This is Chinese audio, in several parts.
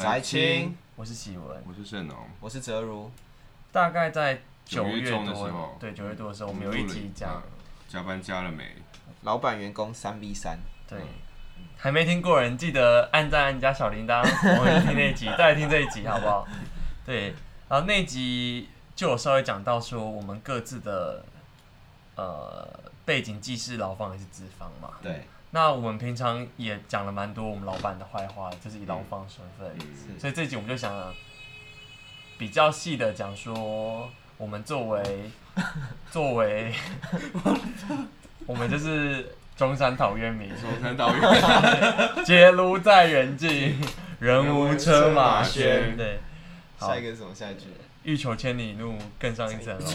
翟青，我是喜文，我是盛农，我是泽如。大概在九月月中的时候，对九月多的时候，我们有一集讲加班加了没？老板员工三 v 三。对，还没听过人记得按赞按加小铃铛，我们听那一集，再来听这一集好不好？对，然后那一集就有稍微讲到说我们各自的呃背景，既是劳方还是资方嘛。对。那我们平常也讲了蛮多我们老板的坏话，就是以劳方身份，嗯、所以这集我们就想比较细的讲说，我们作为 作为，我们就是中山陶渊明，中山陶渊明，结庐在人境，人无车马喧。对，下一个是什么？下一句，欲求千里目，更上一层楼。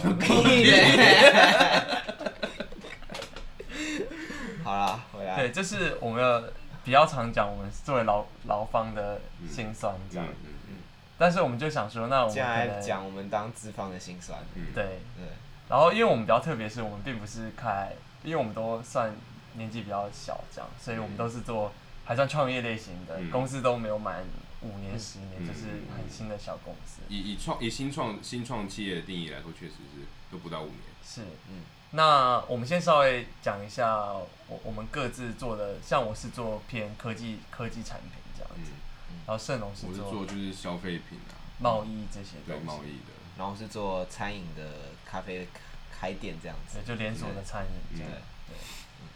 好啦，回来。对，这是我们比较常讲，我们作为劳劳方的心酸这样。嗯嗯嗯、但是我们就想说，那我们现在讲我们当资方的心酸。嗯、对对。然后，因为我们比较特别，是我们并不是开，因为我们都算年纪比较小，这样，所以我们都是做还算创业类型的，嗯、公司都没有满五年、十年，嗯、就是很新的小公司。以以创以新创新创企业的定义来说，确实是都不到五年。是，嗯。那我们先稍微讲一下我我们各自做的，像我是做偏科技科技产品这样子，嗯、然后盛龙是做，做就是消费品啊，贸易这些，对贸易的，然后是做餐饮的咖啡开店这样子，对，就连锁的餐饮，对、嗯、对，嗯、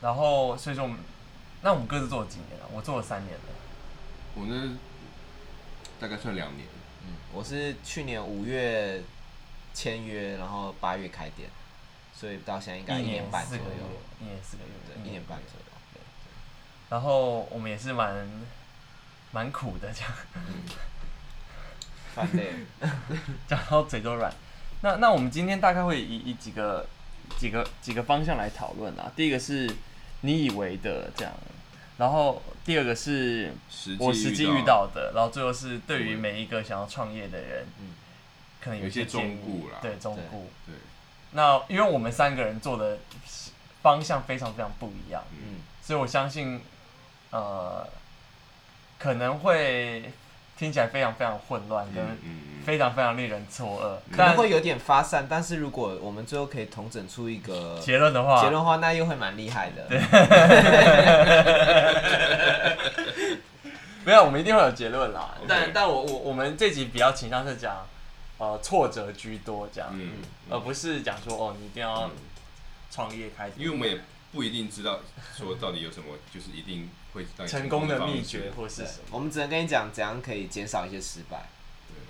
然后所以说我们，那我们各自做了几年了？我做了三年了，我呢大概算两年，嗯，我是去年五月签约，然后八月开店。所以到现在应该一年半左右，一年四个月，对，一年半左右。对，然后我们也是蛮蛮苦的，这样。蛮累，讲到嘴都软。那那我们今天大概会以以几个几个几个方向来讨论啊。第一个是你以为的这样，然后第二个是我实际遇到的，然后最后是对于每一个想要创业的人，嗯，可能有一些忠顾啦，对忠顾，对。那因为我们三个人做的方向非常非常不一样，嗯，所以我相信，呃，可能会听起来非常非常混乱，跟非常非常令人错愕，可能会有点发散。但是如果我们最后可以统整出一个结论的话，结论的话，那又会蛮厉害的。对，没有，我们一定会有结论啦。但但我我我们这集比较倾向是讲。呃，挫折居多这样，嗯嗯、而不是讲说哦，你一定要创业开始。因为我们也不一定知道说到底有什么，就是一定会成功的秘诀或是什么。我们只能跟你讲怎样可以减少一些失败。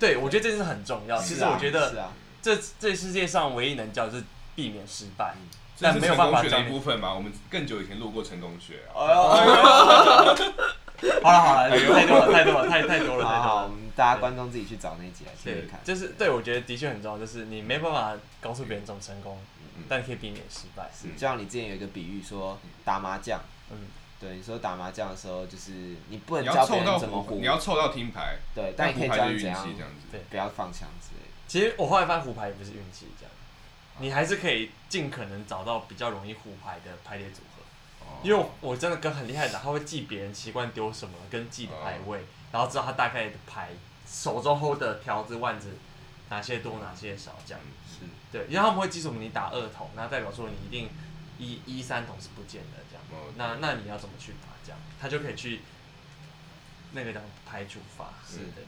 对，我觉得这是很重要。其实我觉得，是啊，这这世界上唯一能教就是避免失败，嗯、但没有办法教一部分嘛。我们更久以前录过成功学、啊。好了好了，太多了太多了太太多了太多了。大家观众自己去找那一集来听看。就是对，我觉得的确很重要，就是你没办法告诉别人怎么成功，但你可以避免失败。是，就像你之前有一个比喻说打麻将，嗯，对，你说打麻将的时候，就是你不能教别人怎么胡，你要凑到听牌，对，但你可以教你怎样，对，不要放枪之类。其实我后来发现胡牌也不是运气这样，你还是可以尽可能找到比较容易胡牌的排列组合。因为我真的跟很厉害的，他会记别人习惯丢什么，跟记的牌位。然后知道他大概的牌，手中 hold 的条子腕子哪些多哪些少这样，是。对，因为他们会记住你打二筒，那代表说你一定一一三筒是不见的这样，那那你要怎么去打这样，他就可以去那个叫排除法，是的，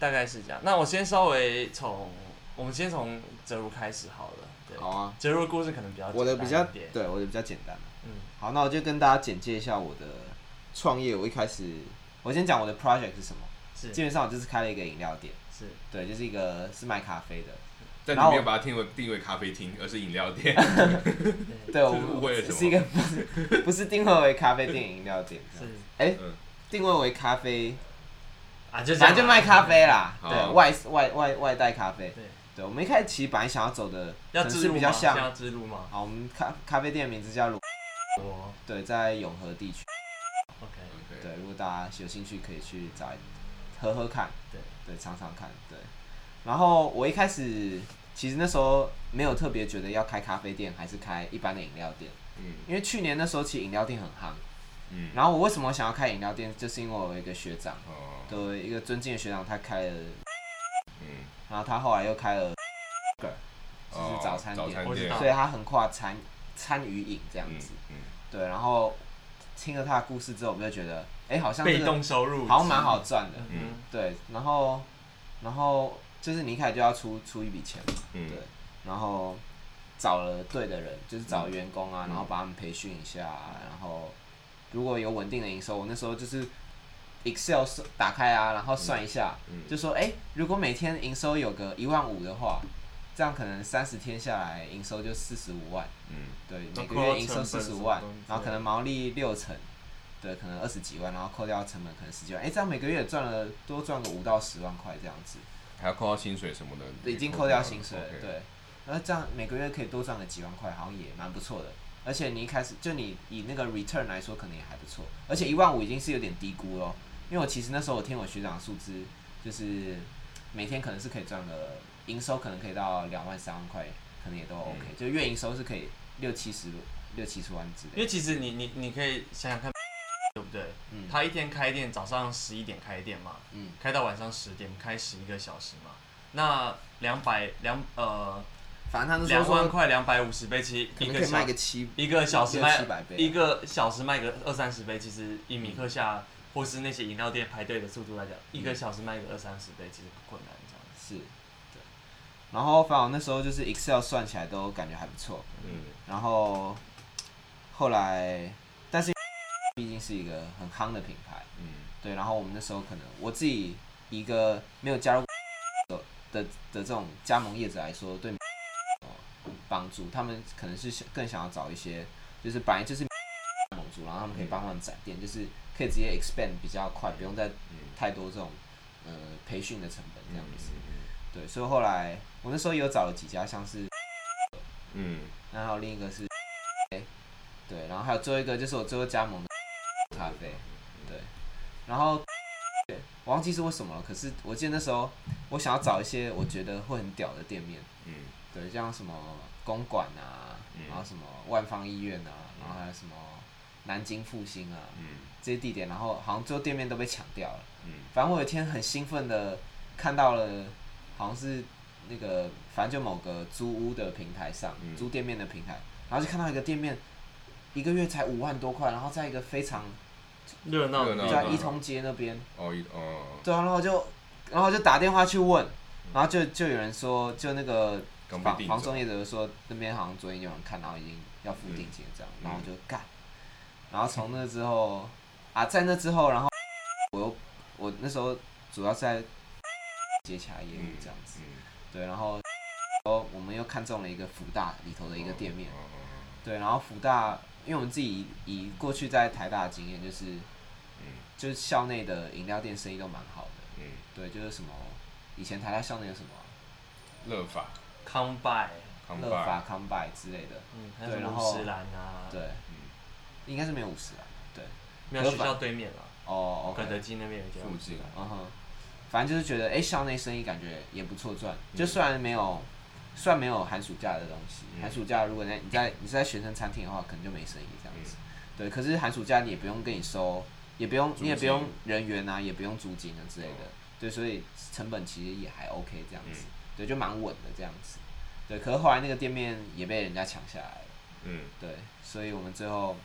大概是这样。那我先稍微从我们先从哲如开始好了，对，好啊，哲如的故事可能比较我的比较对我的比较简单，嗯，好，那我就跟大家简介一下我的创业，我一开始。我先讲我的 project 是什么，是。基本上我就是开了一个饮料店，是。对，就是一个是卖咖啡的，但你没有把它定位定位咖啡厅，而是饮料店，对，我误会了什么？是一个 不是不是定位为咖啡店饮料店，是。哎，定位为咖啡啊，就反正就卖咖啡啦，对外外外外带咖啡，对，对我们一开始其实本来想要走的，可是比较像，好，我们咖咖啡店的名字叫鲁，对，在永和地区。对，如果大家有兴趣，可以去找喝喝看，对。对，尝尝看，对。然后我一开始其实那时候没有特别觉得要开咖啡店还是开一般的饮料店，嗯，因为去年那时候其实饮料店很夯，嗯，然后我为什么想要开饮料店，就是因为我有一个学长，哦，对，一个尊敬的学长，他开了，嗯，然后他后来又开了，就是早餐店，所以他横跨餐餐与饮这样子，嗯，对，然后听了他的故事之后，我就觉得，哎，好像被动收入好像蛮好赚的，嗯，对，然后，然后就是你一开始就要出出一笔钱嘛，嗯，对，然后。找了对的人，就是找员工啊，嗯、然后把他们培训一下，嗯、然后如果有稳定的营收，我那时候就是 Excel 打开啊，然后算一下，嗯。嗯、就说哎、欸，如果每天营收有个一万五的话，这样可能三十天下来营收就四十五万，嗯，对，每个月营收四十五万，然后可能毛利六成，对，可能二十几万，然后扣掉成本可能十几万，哎、欸，这样每个月赚了多赚个五到十万块这样子，还要扣掉薪水什么的，已经扣掉薪水了，对。那这样每个月可以多赚个几万块，好像也蛮不错的。而且你一开始就你以那个 return 来说，可能也还不错。而且一万五已经是有点低估了，因为我其实那时候我听我学长的数字，就是每天可能是可以赚个营收，可能可以到两万三万块，可能也都 OK。嗯、就月营收是可以六七十六七十万之类的。因为其实你你你可以想想看，对不对？嗯。他一天开店，早上十一点开店嘛，嗯，开到晚上十点，开十一个小时嘛。那两百两呃。反正他是两万块两百五十杯，其实一个小一个小时卖一个小时卖个二三十杯，其实以米克夏或是那些饮料店排队的速度来讲，一个小时卖个二三十杯其实不困难，这样是，对。然后反正那时候就是 Excel 算起来都感觉还不错，嗯。然后后来，但是毕竟是一个很夯的品牌，嗯，对。然后我们那时候可能我自己一个没有加入的的的这种加盟业者来说，对。帮助他们可能是想更想要找一些，就是本来就是 盟主，然后他们可以帮他们展店，就是可以直接 expand 比较快，不用再太多这种呃培训的成本这样子。对，所以后来我那时候也有找了几家，像是嗯，然后另一个是对，然后还有最后一个就是我最后加盟的咖啡，对，然后我忘记是为什么了，可是我记得那时候我想要找一些我觉得会很屌的店面，嗯，对，像什么。公馆啊，然后什么万方医院啊，然后还有什么南京复兴啊，嗯。这些地点，然后好像最后店面都被抢掉了。嗯。反正我有一天很兴奋的看到了，好像是那个反正就某个租屋的平台上，租店面的平台，然后就看到一个店面，一个月才五万多块，然后在一个非常热闹，在一通街那边。哦哦。对啊，然后就然后就打电话去问，然后就就有人说，就那个。房房中业者说那边好像昨天有人看，然后已经要付定金这样，然后就干，然后从那之后啊，在那之后，然后我又我那时候主要在接洽业务这样子，对，然后哦我们又看中了一个福大里头的一个店面，对，然后福大因为我们自己以过去在台大的经验就是，就是校内的饮料店生意都蛮好的，对，就是什么以前台大校内有什么？乐法。康拜、乐法、康拜之类的，嗯，还有五十兰啊，对，应该是没有五十兰，对，没有学校对面了，哦，肯德基那边有家，附近，嗯哼，反正就是觉得，哎，校内生意感觉也不错赚，就虽然没有，虽然没有寒暑假的东西，寒暑假如果在你在你是在学生餐厅的话，可能就没生意这样子，对，可是寒暑假你也不用跟你收，也不用你也不用人员啊，也不用租金啊之类的，对，所以成本其实也还 OK 这样子。对，就蛮稳的这样子，对。可是后来那个店面也被人家抢下来了，嗯，对。所以我们最后，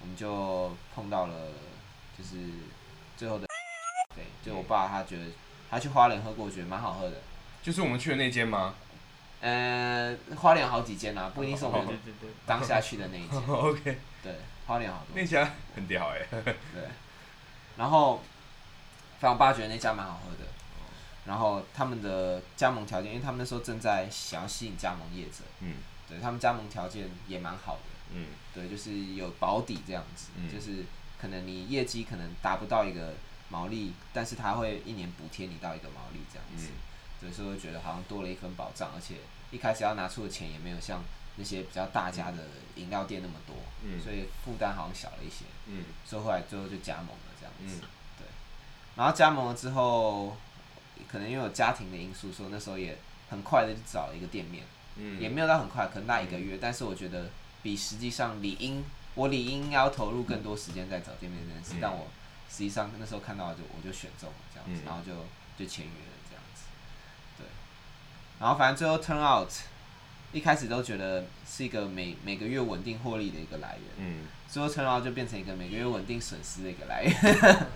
我们就碰到了，就是最后的，对，就我爸他觉得他去花莲喝过，觉得蛮好喝的。就是我们去的那间吗？呃，花莲好几间啊，不一定是我们当下去的那一间。OK。对，花莲好多。那家很屌哎。对。然后，反正我爸觉得那家蛮好喝的。然后他们的加盟条件，因为他们那时候正在想要吸引加盟业者，嗯，对他们加盟条件也蛮好的，嗯，对，就是有保底这样子，嗯，就是可能你业绩可能达不到一个毛利，但是他会一年补贴你到一个毛利这样子，嗯，对，所以我觉得好像多了一份保障，而且一开始要拿出的钱也没有像那些比较大家的饮料店那么多，嗯，所以负担好像小了一些，嗯，所以后来最后就加盟了这样子，嗯，对，然后加盟了之后。可能因为有家庭的因素，所以那时候也很快的就找了一个店面，嗯，也没有到很快，可能那一个月，嗯、但是我觉得比实际上理应我理应要投入更多时间在找店面这件事，但我实际上那时候看到就我就选中了这样子，然后就就签约了这样子，对，然后反正最后 turn out，一开始都觉得是一个每每个月稳定获利的一个来源，嗯，最后 turn out 就变成一个每个月稳定损失的一个来源。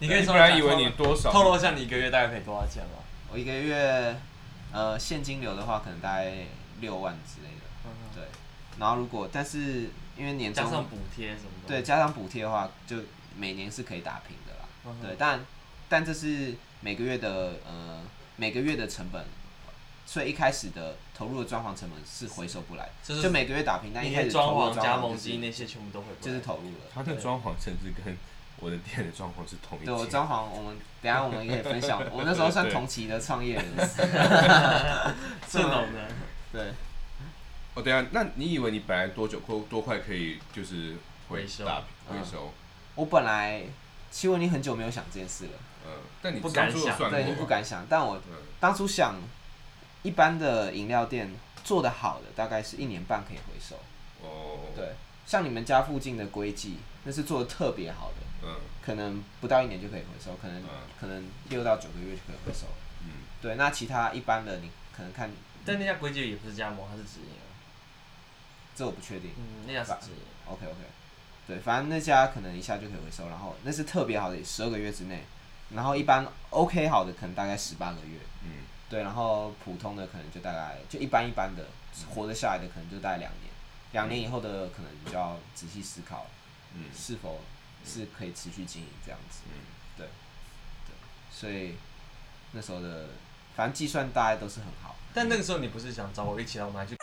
你可以说，以为你多少透露一下，你一个月大概可以多少钱吗？我一个月，呃，现金流的话，可能大概六万之类的，嗯、哼对。然后如果，但是因为年终加上补贴什么的，对，加上补贴的话，就每年是可以打平的啦。嗯、对，但但这是每个月的呃每个月的成本，所以一开始的投入的装潢成本是回收不来，就是、就每个月打平，但一开始装潢、加盟金那些全部都会就是投入了。他的装潢甚至跟我的店的装潢是同一。对，我装潢，我们等下我们也可以分享。我们那时候算同期的创业人士。正统 的。对。哦，对啊，那你以为你本来多久多多快可以就是回收？回收。我本来其实我已经很久没有想这件事了。嗯。但你不敢想，对，你不敢想。但我当初想，一般的饮料店做得好的，大概是一年半可以回收。哦。对，像你们家附近的龟记，那是做的特别好的。嗯，可能不到一年就可以回收，可能可能六到九个月就可以回收。嗯，对，那其他一般的你可能看，但那家规矩也不是加盟，它是直营。这我不确定。嗯，那家是直营。OK OK，对，反正那家可能一下就可以回收，然后那是特别好的，十二个月之内。然后一般 OK 好的可能大概十八个月。嗯，对，然后普通的可能就大概就一般一般的，活得下来的可能就大概两年，两年以后的可能就要仔细思考，嗯，是否。是可以持续经营这样子，嗯，对，对，所以那时候的反正计算大概都是很好。但那个时候你不是想找我一起来，我们还去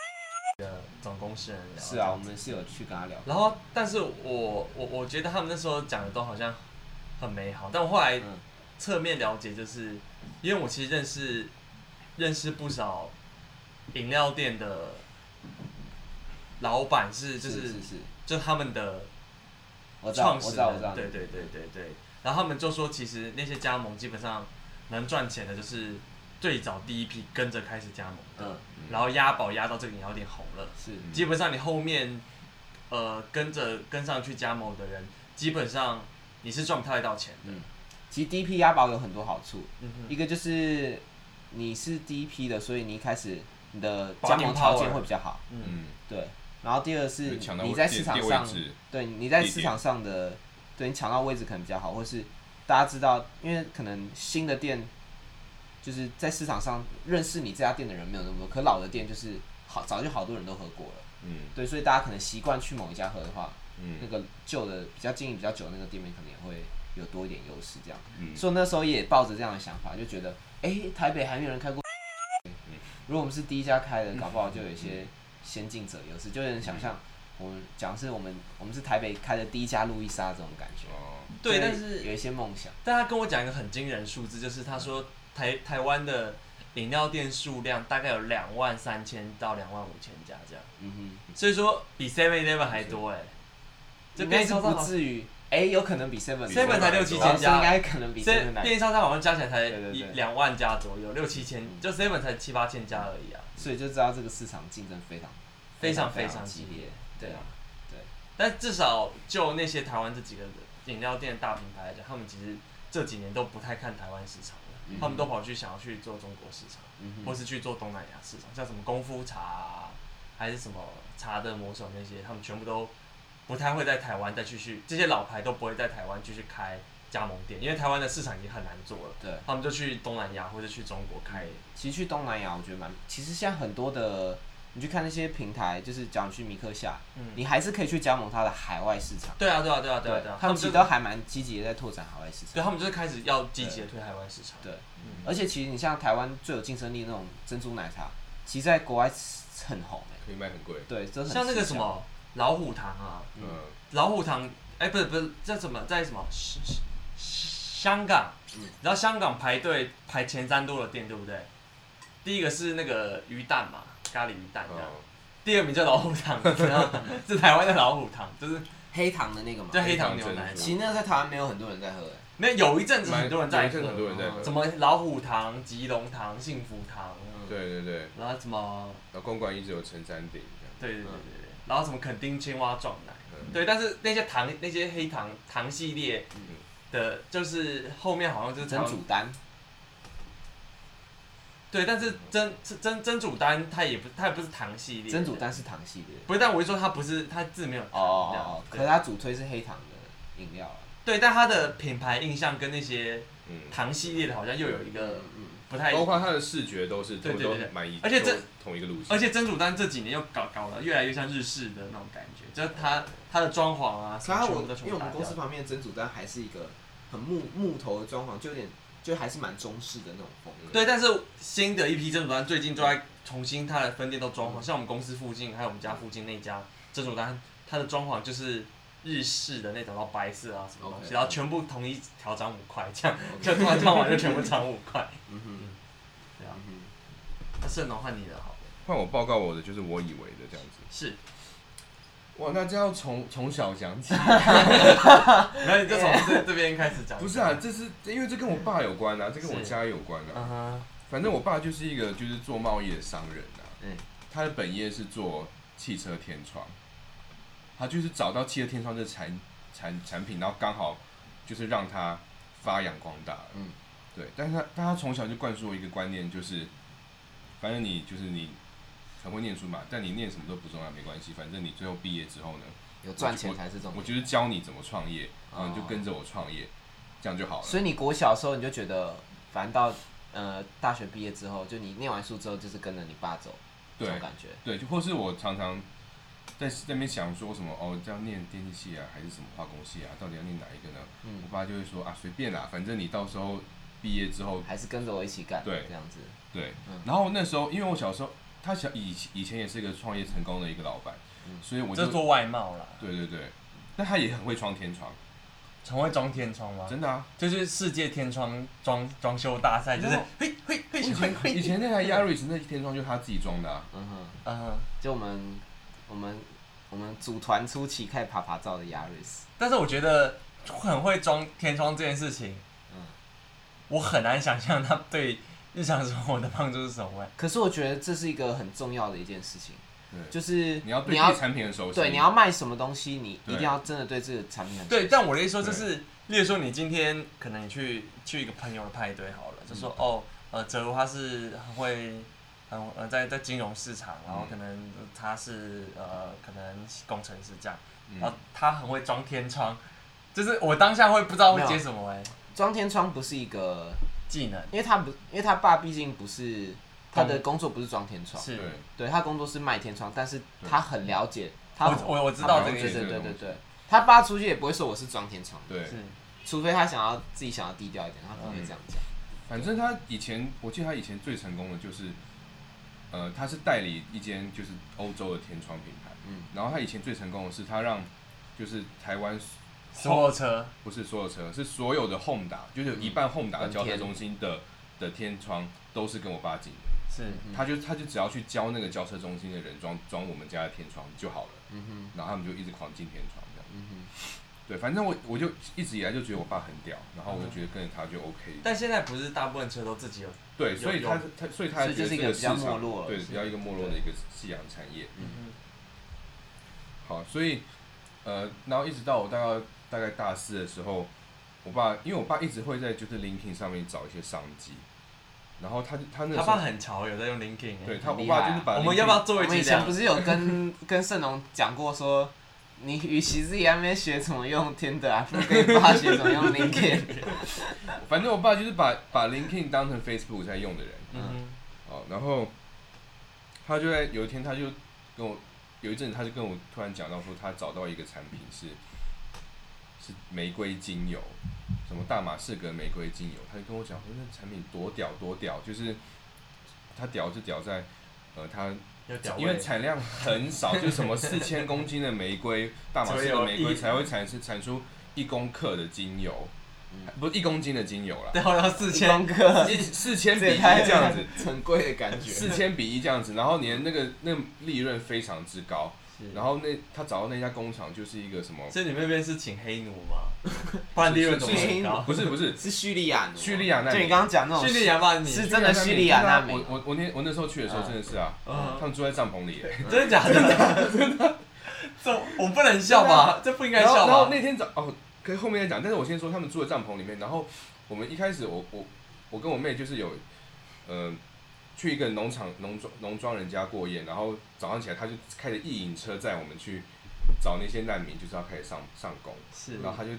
的总公司人聊？是啊，我们是有去跟他聊。然后，但是我我我觉得他们那时候讲的都好像很美好，但我后来侧面了解，就是因为我其实认识认识不少饮料店的老板，是就是是是是就他们的。创始人，对对对对对，然后他们就说，其实那些加盟基本上能赚钱的，就是最早第一批跟着开始加盟的，然后押宝押到这个饮料店红了，是，基本上你后面，呃，跟着跟上去加盟的人，基本上你是赚不太到钱的。其实第一批押宝有很多好处，一个就是你是第一批的，所以你一开始你的加盟条件会比较好，嗯，对。然后第二是你在市场上，对，你在市场上的，对你抢到位置可能比较好，或是大家知道，因为可能新的店就是在市场上认识你这家店的人没有那么多，可老的店就是好早就好多人都喝过了，嗯，对，所以大家可能习惯去某一家喝的话，嗯，那个旧的比较经营比较久的那个店面可能也会有多一点优势，这样，嗯，所以那时候也抱着这样的想法，就觉得，哎，台北还没有人开过，如果我们是第一家开的，搞不好就有一些。先进者优势，就有人想象我们讲的是我们我们是台北开的第一家路易莎这种感觉。哦，对，但是有一些梦想。但他跟我讲一个很惊人数字，就是他说台台湾的饮料店数量大概有两万三千到两万五千家这样。嗯哼。所以说比 Seven Eleven 还多哎。这便利超商不至于，哎，有可能比 Seven。Seven 才六七千家，应该可能比 Seven。便利超商好像加起来才一两万家左右，六七千，就 Seven 才七八千家而已啊。所以就知道这个市场竞争非常非常非常激烈，对啊，对。但至少就那些台湾这几个饮料店大品牌来讲，他们其实这几年都不太看台湾市场了，嗯、他们都跑去想要去做中国市场，嗯、或是去做东南亚市场，像什么功夫茶、啊，还是什么茶的魔手那些，他们全部都不太会在台湾再继续，这些老牌都不会在台湾继续开加盟店，因为台湾的市场已经很难做了。对，他们就去东南亚或者去中国开。其实去东南亚，我觉得蛮，其实现在很多的。你去看那些平台，就是讲去米克夏，嗯、你还是可以去加盟它的海外市场。对啊，对啊，对啊，对啊，对啊，他们其实都还蛮积极的在拓展海外市场。对，他们就是开始要积极的推海外市场。对，而且其实你像台湾最有竞争力那种珍珠奶茶，其实在国外很红诶，可以卖很贵。对，真的很像那个什么老虎堂啊，嗯，老虎堂，哎、欸，不是不是，在什么在什么香港，嗯，然后香港排队排前三多的店，对不对？第一个是那个鱼蛋嘛。咖喱鱼蛋这样，第二名叫老虎堂，然后是台湾的老虎糖，就是黑糖的那个嘛，就黑糖牛奶。其实那个在台湾没有很多人在喝，没有，有一阵子很多人在喝，很多人在喝。什么老虎糖、吉隆糖、幸福糖，对对对，然后什么，公馆一直有陈山顶，对对对对然后什么垦丁青蛙撞奶，对，但是那些糖那些黑糖糖系列的，就是后面好像就是陈祖丹。对，但是真真真主丹它也不它也不是糖系列，真主丹是糖系列，不是，但我就说它不是，它字没有糖哦，可是它主推是黑糖的饮料。对，但它的品牌印象跟那些糖系列的好像又有一个不太，包括它的视觉都是对对对满意，而且这同一个路线，而且真主丹这几年又搞搞了越来越像日式的那种感觉，就是它它的装潢啊，它我因为我们公司旁边的珍煮丹还是一个很木木头的装潢，就有点。就还是蛮中式的那种风格。对，但是新的一批珍珠丹最近都在重新它的分店都装潢，像我们公司附近还有我们家附近那家珍珠丹，它的装潢就是日式的那种，然后白色啊什么东西，然后全部统一调涨五块，这样就突然装完就全部涨五块。嗯哼，对啊。那盛农换你的好。换我报告我的就是我以为的这样子。是。哇，那就要从从小讲起，那你就从这这边开始讲。不是啊，这是因为这跟我爸有关啊，这跟我家有关啊。反正我爸就是一个就是做贸易的商人啊。嗯。他的本业是做汽车天窗，他就是找到汽车天窗这产产产品，然后刚好就是让他发扬光大。嗯。对，但是他但他从小就灌输我一个观念，就是反正你就是你。很会念书嘛，但你念什么都不重要，没关系，反正你最后毕业之后呢，有赚钱才是重点。我就是教你怎么创业，然后你就跟着我创业，这样就好了。所以你国小的时候你就觉得，反正到呃大学毕业之后，就你念完书之后就是跟着你爸走，这种感觉。对，就或是我常常在那边想说什么哦，这样念电机系啊，还是什么化工系啊，到底要念哪一个呢？嗯，我爸就会说啊，随便啦，反正你到时候毕业之后还是跟着我一起干，对，这样子。对，嗯，然后那时候因为我小时候。他小以以前也是一个创业成功的一个老板，所以我就做外贸了。对对对，但他也很会装天窗，很会装天窗吗？真的啊，就是世界天窗装装修大赛，就是嘿嘿嘿。以前以前那台 Yaris 那天窗就是他自己装的啊。嗯哼，嗯哼，就我们我们我们组团初期开始趴趴走的 Yaris。但是我觉得很会装天窗这件事情，嗯，我很难想象他对。日常生活的帮助是什么？可是我觉得这是一个很重要的一件事情，对。就是你要对产品很熟悉，对，你要卖什么东西，你一定要真的对这个产品很熟悉。对，但我的意思说就是，例如说你今天可能你去去一个朋友的派对好了，就说哦，呃，哲如他是很会，很呃在在金融市场，然后可能他是呃可能工程师这样，然后他很会装天窗，就是我当下会不知道会接什么哎，装天窗不是一个。技能，因为他不，因为他爸毕竟不是他的工作不是装天窗，是，对，他工作是卖天窗，但是他很了解，他。我我知道这个，对对对对对，他爸出去也不会说我是装天窗，对，是，除非他想要自己想要低调一点，他不会这样讲。反正他以前，我记得他以前最成功的就是，呃，他是代理一间就是欧洲的天窗品牌，嗯，然后他以前最成功的是他让就是台湾。所有车不是所有车，是所有的 Honda，就是有一半 Honda 的交车中心的的天窗都是跟我爸进的。是，他就他就只要去教那个交车中心的人装装我们家的天窗就好了。嗯哼，然后他们就一直狂进天窗这样。嗯哼，对，反正我我就一直以来就觉得我爸很屌，然后我就觉得跟着他就 OK。但现在不是大部分车都自己有。对，所以他他所以他就是一个比较没落，对，比较一个没落的一个夕阳产业。嗯哼。好，所以呃，然后一直到我大概。大概大四的时候，我爸因为我爸一直会在就是 LinkedIn 上面找一些商机，然后他他那时候他爸很潮，有在用 LinkedIn，对他我爸就是把我们要不要做一期？我们以前不是有跟 跟盛龙讲过说，你与其自己还没学怎么用 Tinder 啊，不如跟你爸学怎么用 LinkedIn。反正我爸就是把把 LinkedIn 当成 Facebook 在用的人，嗯，哦，然后他就在有一天他就跟我有一阵子他就跟我突然讲到说他找到一个产品是。是玫瑰精油，什么大马士革玫瑰精油，他就跟我讲说那产品多屌多屌，就是他屌就屌在，呃，他因为产量很少，就什么四千公斤的玫瑰，大马士革玫瑰才会产生产出一公克的精油，不是一公斤的精油啦，对，好像四千克，四千比一这样子，很贵的感觉，四千比一这样子，然后你的那个那个利润非常之高。然后那他找到那家工厂就是一个什么？所以你那边是请黑奴吗？不然利润怎么很高？不是不是是叙利亚，叙利亚那。就你刚刚讲那种叙利亚难民，是真的叙利亚难民。我我我那我那时候去的时候真的是啊，他们住在帐篷里，真的假的？真的。这我不能笑吧？这不应该笑吧？然后那天早哦，可以后面再讲。但是我先说，他们住在帐篷里面。然后我们一开始我，我我我跟我妹就是有，嗯、呃，去一个农场农庄农庄人家过夜。然后早上起来，他就开着一引车载我们去找那些难民，就是要开始上上工。是。然后他就，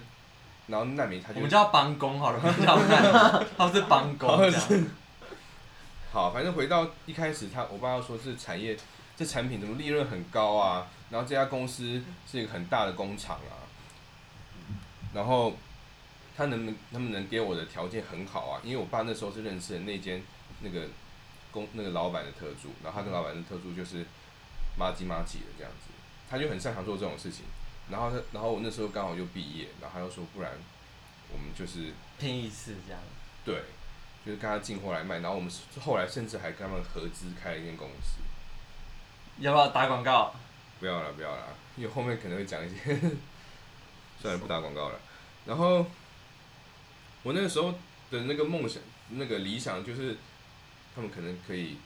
然后难民他就我们叫帮工好了，不叫难民，他是帮工 这样。好，反正回到一开始他，他我爸要说是产业这产品怎么利润很高啊？然后这家公司是一个很大的工厂啊，然后他能不能能不能给我的条件很好啊？因为我爸那时候是认识的那间那个工那个老板的特助，然后他跟老板的特助就是麻吉麻吉的这样子，他就很擅长做这种事情。然后他然后我那时候刚好就毕业，然后他又说不然我们就是拼一次这样。对，就是跟他进货来卖，然后我们后来甚至还跟他们合资开了一间公司。要不要打广告？不要了，不要了，因为后面可能会讲一些，算了，不打广告了。然后我那个时候的那个梦想，那个理想就是，他们可能可以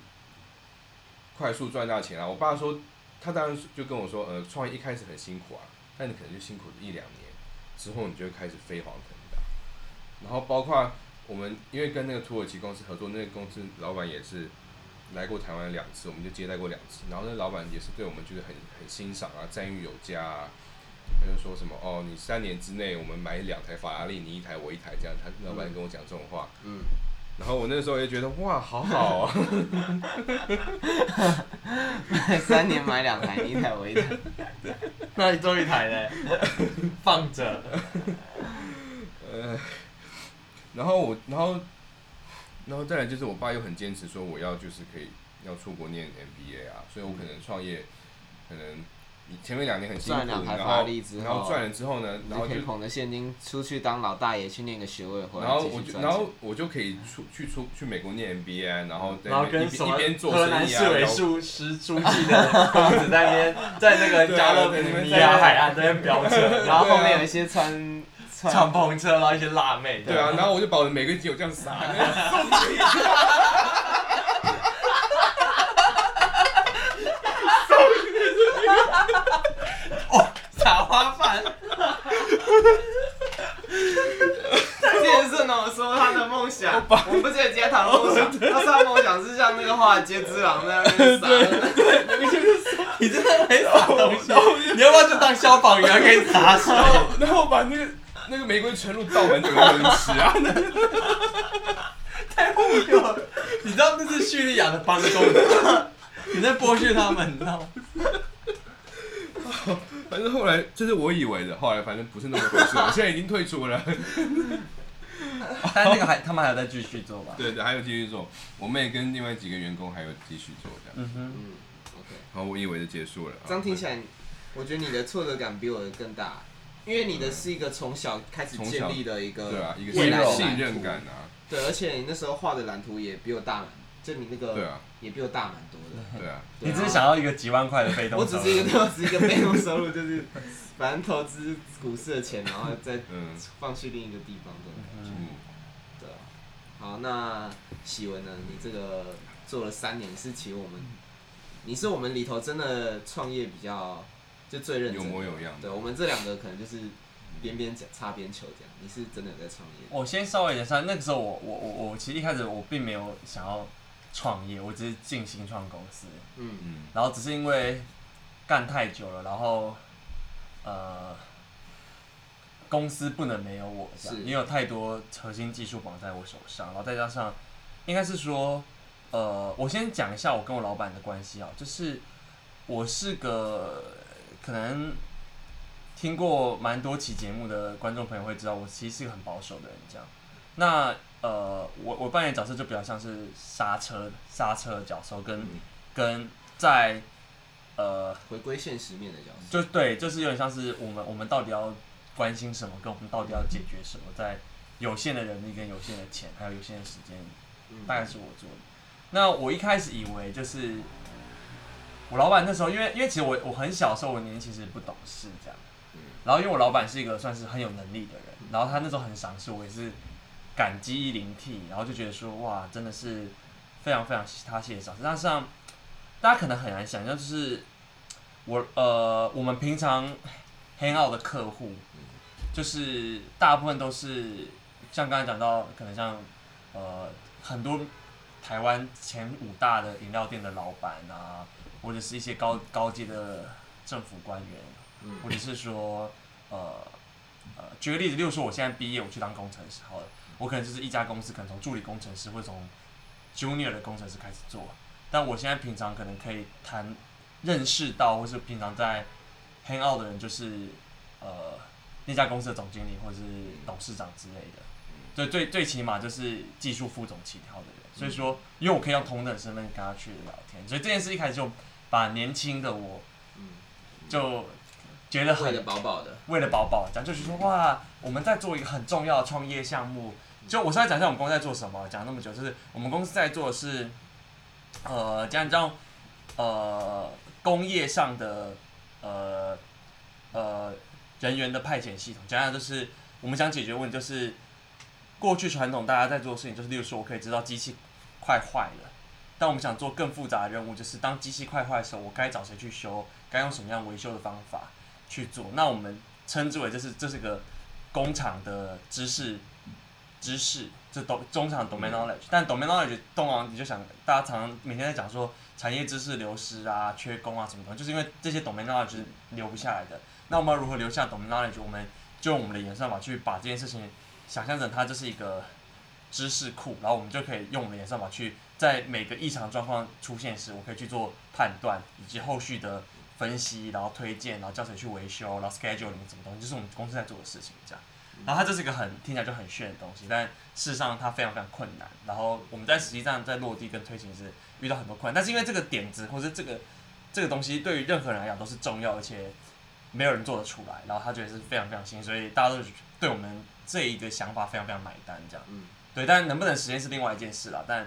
快速赚大钱啊。我爸说，他当时就跟我说，呃，创业一开始很辛苦啊，但你可能就辛苦一两年，之后你就会开始飞黄腾达。然后包括我们，因为跟那个土耳其公司合作，那个公司老板也是。来过台湾两次，我们就接待过两次。然后那老板也是对我们就是很很欣赏啊，赞誉有加啊。他就说什么哦，你三年之内我们买两台法拉利，你一台我一台这样。他老板跟我讲这种话。嗯。然后我那时候也觉得哇，好好啊。三年买两台，你一台我一台。那你做一台嘞？放着。呃，然后我，然后。然后再来就是我爸又很坚持说我要就是可以要出国念 MBA 啊，所以我可能创业，可能前面两年很辛苦，然后然后赚了之后呢，然后就捧着现金出去当老大爷去念个学位，然后我就然后我就可以出去出去美国念 MBA，然后然后跟什么一边做河南市委书师书记的公子在那边在那个加勒比尼亚海岸在那边飙车，然后后面有一些穿。敞篷车，然后一些辣妹。对啊，然后我就把我的玫瑰金有这样撒。撒花瓣。健身哦，说他的梦想，我们不记得接他的梦想，他说他梦想是像那个华尔街之狼那样撒。你真的没撒东西，你要不要就当消防员可以洒水？然后把那个。那个玫瑰纯露倒满整个温室啊！太荒谬了！你知道那是叙利亚的帮工，你在剥削他们，你知道吗？反正后来这是我以为的，后来反正不是那么回事。我现在已经退出了，但那个还他们还要再继续做吧？对对，还有继续做。我妹跟另外几个员工还有继续做这样。嗯哼，嗯，OK。好，我以为就结束了。这样听起来，我觉得你的挫折感比我的更大。因为你的是一个从小开始建立的一个对啊，一个信任感啊，对，而且你那时候画的蓝图也比我大，就你那个也比我大蛮多的，对啊。你只是想要一个几万块的被动收入，我只是一个，我只是一个被动收入，就是反正投资股市的钱，然后再放去另一个地方这种感觉。对，好，那喜文呢？你这个做了三年，是其实我们，你是我们里头真的创业比较。就最认真，有模有样。对，我们这两个可能就是边边擦边球这样。你是真的有在创业？我先稍微一下，那个时候我我我我其实一开始我并没有想要创业，我只是进新创公司。嗯嗯。然后只是因为干太久了，然后呃公司不能没有我这样，因为有太多核心技术绑在我手上，然后再加上应该是说呃，我先讲一下我跟我老板的关系啊，就是我是个。可能听过蛮多期节目的观众朋友会知道，我其实是一个很保守的人。这样，那呃，我我扮演角色就比较像是刹车刹车的角色，跟、嗯、跟在呃回归现实面的角色。就对，就是有点像是我们我们到底要关心什么，跟我们到底要解决什么，在有限的人力跟有限的钱还有有限的时间，大概是我做的。那我一开始以为就是。我老板那时候，因为因为其实我我很小时候，我年纪其实不懂事这样，然后因为我老板是一个算是很有能力的人，然后他那时候很赏识我，也是感激一灵涕，然后就觉得说哇，真的是非常非常他谢谢赏识。但是，大家可能很难想象，就是我呃，我们平常 hang out 的客户，就是大部分都是像刚才讲到，可能像呃很多台湾前五大的饮料店的老板啊，或者是一些高高阶的政府官员，或者是说呃呃，举个例子，例如说我现在毕业，我去当工程师，好了，我可能就是一家公司，可能从助理工程师或从 junior 的工程师开始做，但我现在平常可能可以谈。认识到或是平常在 hang out 的人，就是呃那家公司的总经理或者是董事长之类的，对最最起码就是技术副总起跳的人。所以说，因为我可以用同等身份跟他去聊天，所以这件事一开始就把年轻的我，就觉得很为了饱饱的，喂了饱饱讲，就是说哇，我们在做一个很重要的创业项目。就我现在讲一下我们公司在做什么，讲那么久，就是我们公司在做的是，呃，讲讲呃。工业上的呃呃人员的派遣系统，讲讲就是我们想解决问题，就是过去传统大家在做的事情，就是例如说我可以知道机器快坏了，但我们想做更复杂的任务，就是当机器快坏的时候，我该找谁去修，该用什么样维修的方法去做。那我们称之为这是这是个工厂的知识知识，这懂中场 domain knowledge，但 domain knowledge 动啊，你就想大家常常每天在讲说。产业知识流失啊，缺工啊，什么的，就是因为这些 domain knowledge 是留不下来的。那我们要如何留下 domain knowledge？我们就用我们的演算法去把这件事情想象成它就是一个知识库，然后我们就可以用我们的演算法去在每个异常状况出现时，我可以去做判断以及后续的分析，然后推荐，然后叫谁去维修，然后 scheduling 什么东西，就是我们公司在做的事情，这样。然后它这是一个很听起来就很炫的东西，但事实上它非常非常困难。然后我们在实际上在落地跟推行时遇到很多困难，但是因为这个点子或者这个这个东西对于任何人来讲都是重要，而且没有人做得出来，然后他觉得是非常非常新，所以大家都对我们这一个想法非常非常买单，这样。嗯。对，但能不能实现是另外一件事了。但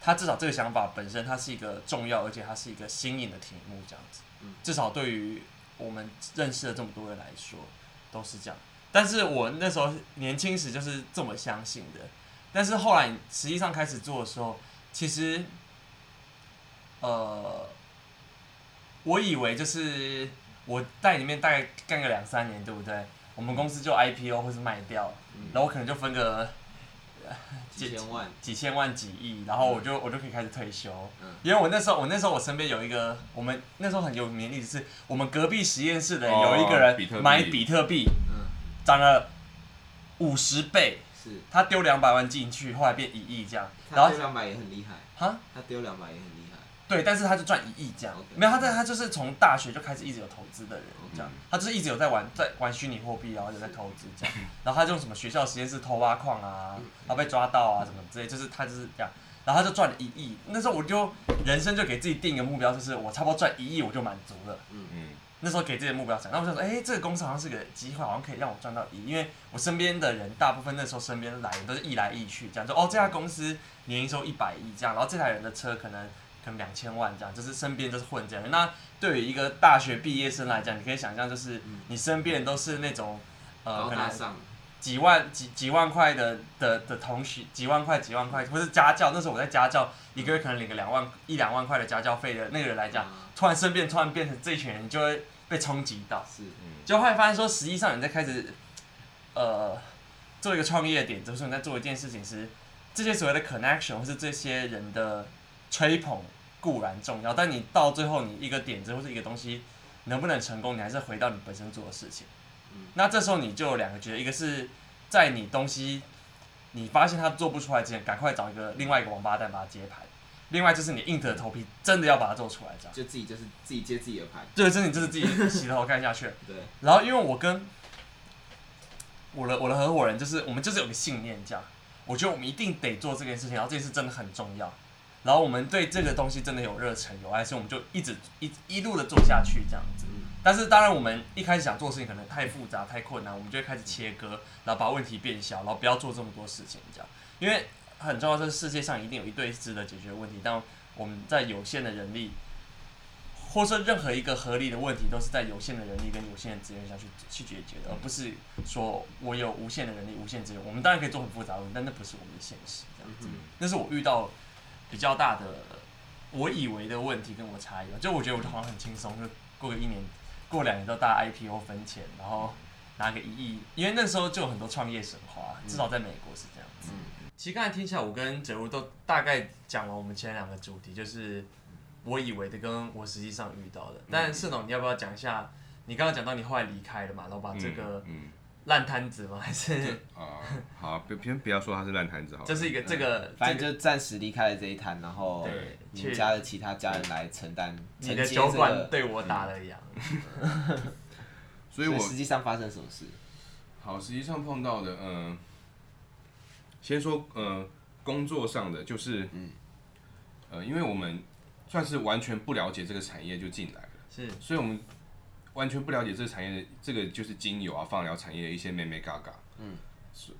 他至少这个想法本身它是一个重要，而且它是一个新颖的题目，这样子。嗯。至少对于我们认识了这么多人来说，都是这样。但是我那时候年轻时就是这么相信的，但是后来实际上开始做的时候，其实，呃，我以为就是我在里面大概干个两三年，对不对？我们公司就 IPO 或是卖掉，然后我可能就分个几千万、几千万、几亿，然后我就我就可以开始退休。因为我那时候我那时候我身边有一个，我们那时候很有名的例子是，我们隔壁实验室的有一个人买比特币。涨了五十倍，是，他丢两百万进去，后来变一亿这样，然后丢两百也很厉害，哈，他丢两百也很厉害，对，但是他就赚一亿这样，Okay. 没有他在他就是从大学就开始一直有投资的人这样，他就是一直有在玩在玩虚拟货币，然后有在投资这样，然后他就用什么学校实验室偷挖矿啊，然后被抓到啊什么之类，就是他就是这样，然后他就赚了一亿，那时候我就人生就给自己定一个目标，就是我差不多赚一亿我就满足了，嗯嗯。那时候给自己的目标想，那我想说，哎、欸，这个公司好像是个机会，好像可以让我赚到一亿，因为我身边的人大部分那时候身边来人都是一来一去，这样就哦，这家公司年营收一百亿这样，然后这台人的车可能可能两千万这样，就是身边都是混这样。那对于一个大学毕业生来讲，你可以想象，就是你身边都是那种呃，可能几万几几万块的的的同学，几万块几万块，或是家教，那时候我在家教，一个月可能领个两万一两万块的家教费的那个人来讲，突然身边突然变成这群人，就会。被冲击到，是，就会发现说，实际上你在开始，呃，做一个创业点，就是你在做一件事情时，这些所谓的 connection 或是这些人的吹捧固然重要，但你到最后你一个点子或者一个东西能不能成功，你还是回到你本身做的事情。那这时候你就有两个觉得，一个是在你东西你发现它做不出来之前，赶快找一个另外一个王八蛋把它接盘。另外就是你硬着头皮，真的要把它做出来，这样。就自己就是自己接自己的牌。对，真的就是自己洗头干下去。对。然后因为我跟我的我的合伙人，就是我们就是有个信念，这样。我觉得我们一定得做这件事情，然后这件事真的很重要。然后我们对这个东西真的有热忱有爱，所以我们就一直一一路的做下去这样子。但是当然，我们一开始想做的事情可能太复杂太困难，我们就会开始切割，然后把问题变小，然后不要做这么多事情这样，因为。很重要，这个世界上一定有一堆值得解决的问题，但我们在有限的人力，或者说任何一个合理的问题，都是在有限的人力跟有限的资源下去去解决的，而不是说我有无限的人力、无限资源。我们当然可以做很复杂的问题，但那不是我们的现实。这样子，那是我遇到比较大的，我以为的问题跟我差异。就我觉得我就好像很轻松，就过个一年，过两年都大 IPO 分钱，然后拿个一亿，因为那时候就有很多创业神话，至少在美国是这样子。嗯、其实刚才听起来，我跟哲如都大概讲了我们前两个主题，就是我以为的跟我实际上遇到的。但是盛总，你要不要讲一下？你刚刚讲到你后来离开了嘛，然后把这个烂摊子吗？还是啊，好，别先不要说他是烂摊子，好。这是一个这个，反正就暂时离开了这一摊，然后你们家的其他家人来承担。你的酒馆对我打了烊。所以我实际上发生什么事？好，实际上碰到的，嗯，先说，呃，工作上的就是，嗯，呃，因为我们算是完全不了解这个产业就进来了，是，所以我们。完全不了解这个产业的，这个就是精油啊，放疗产业的一些眉眉嘎嘎。嗯，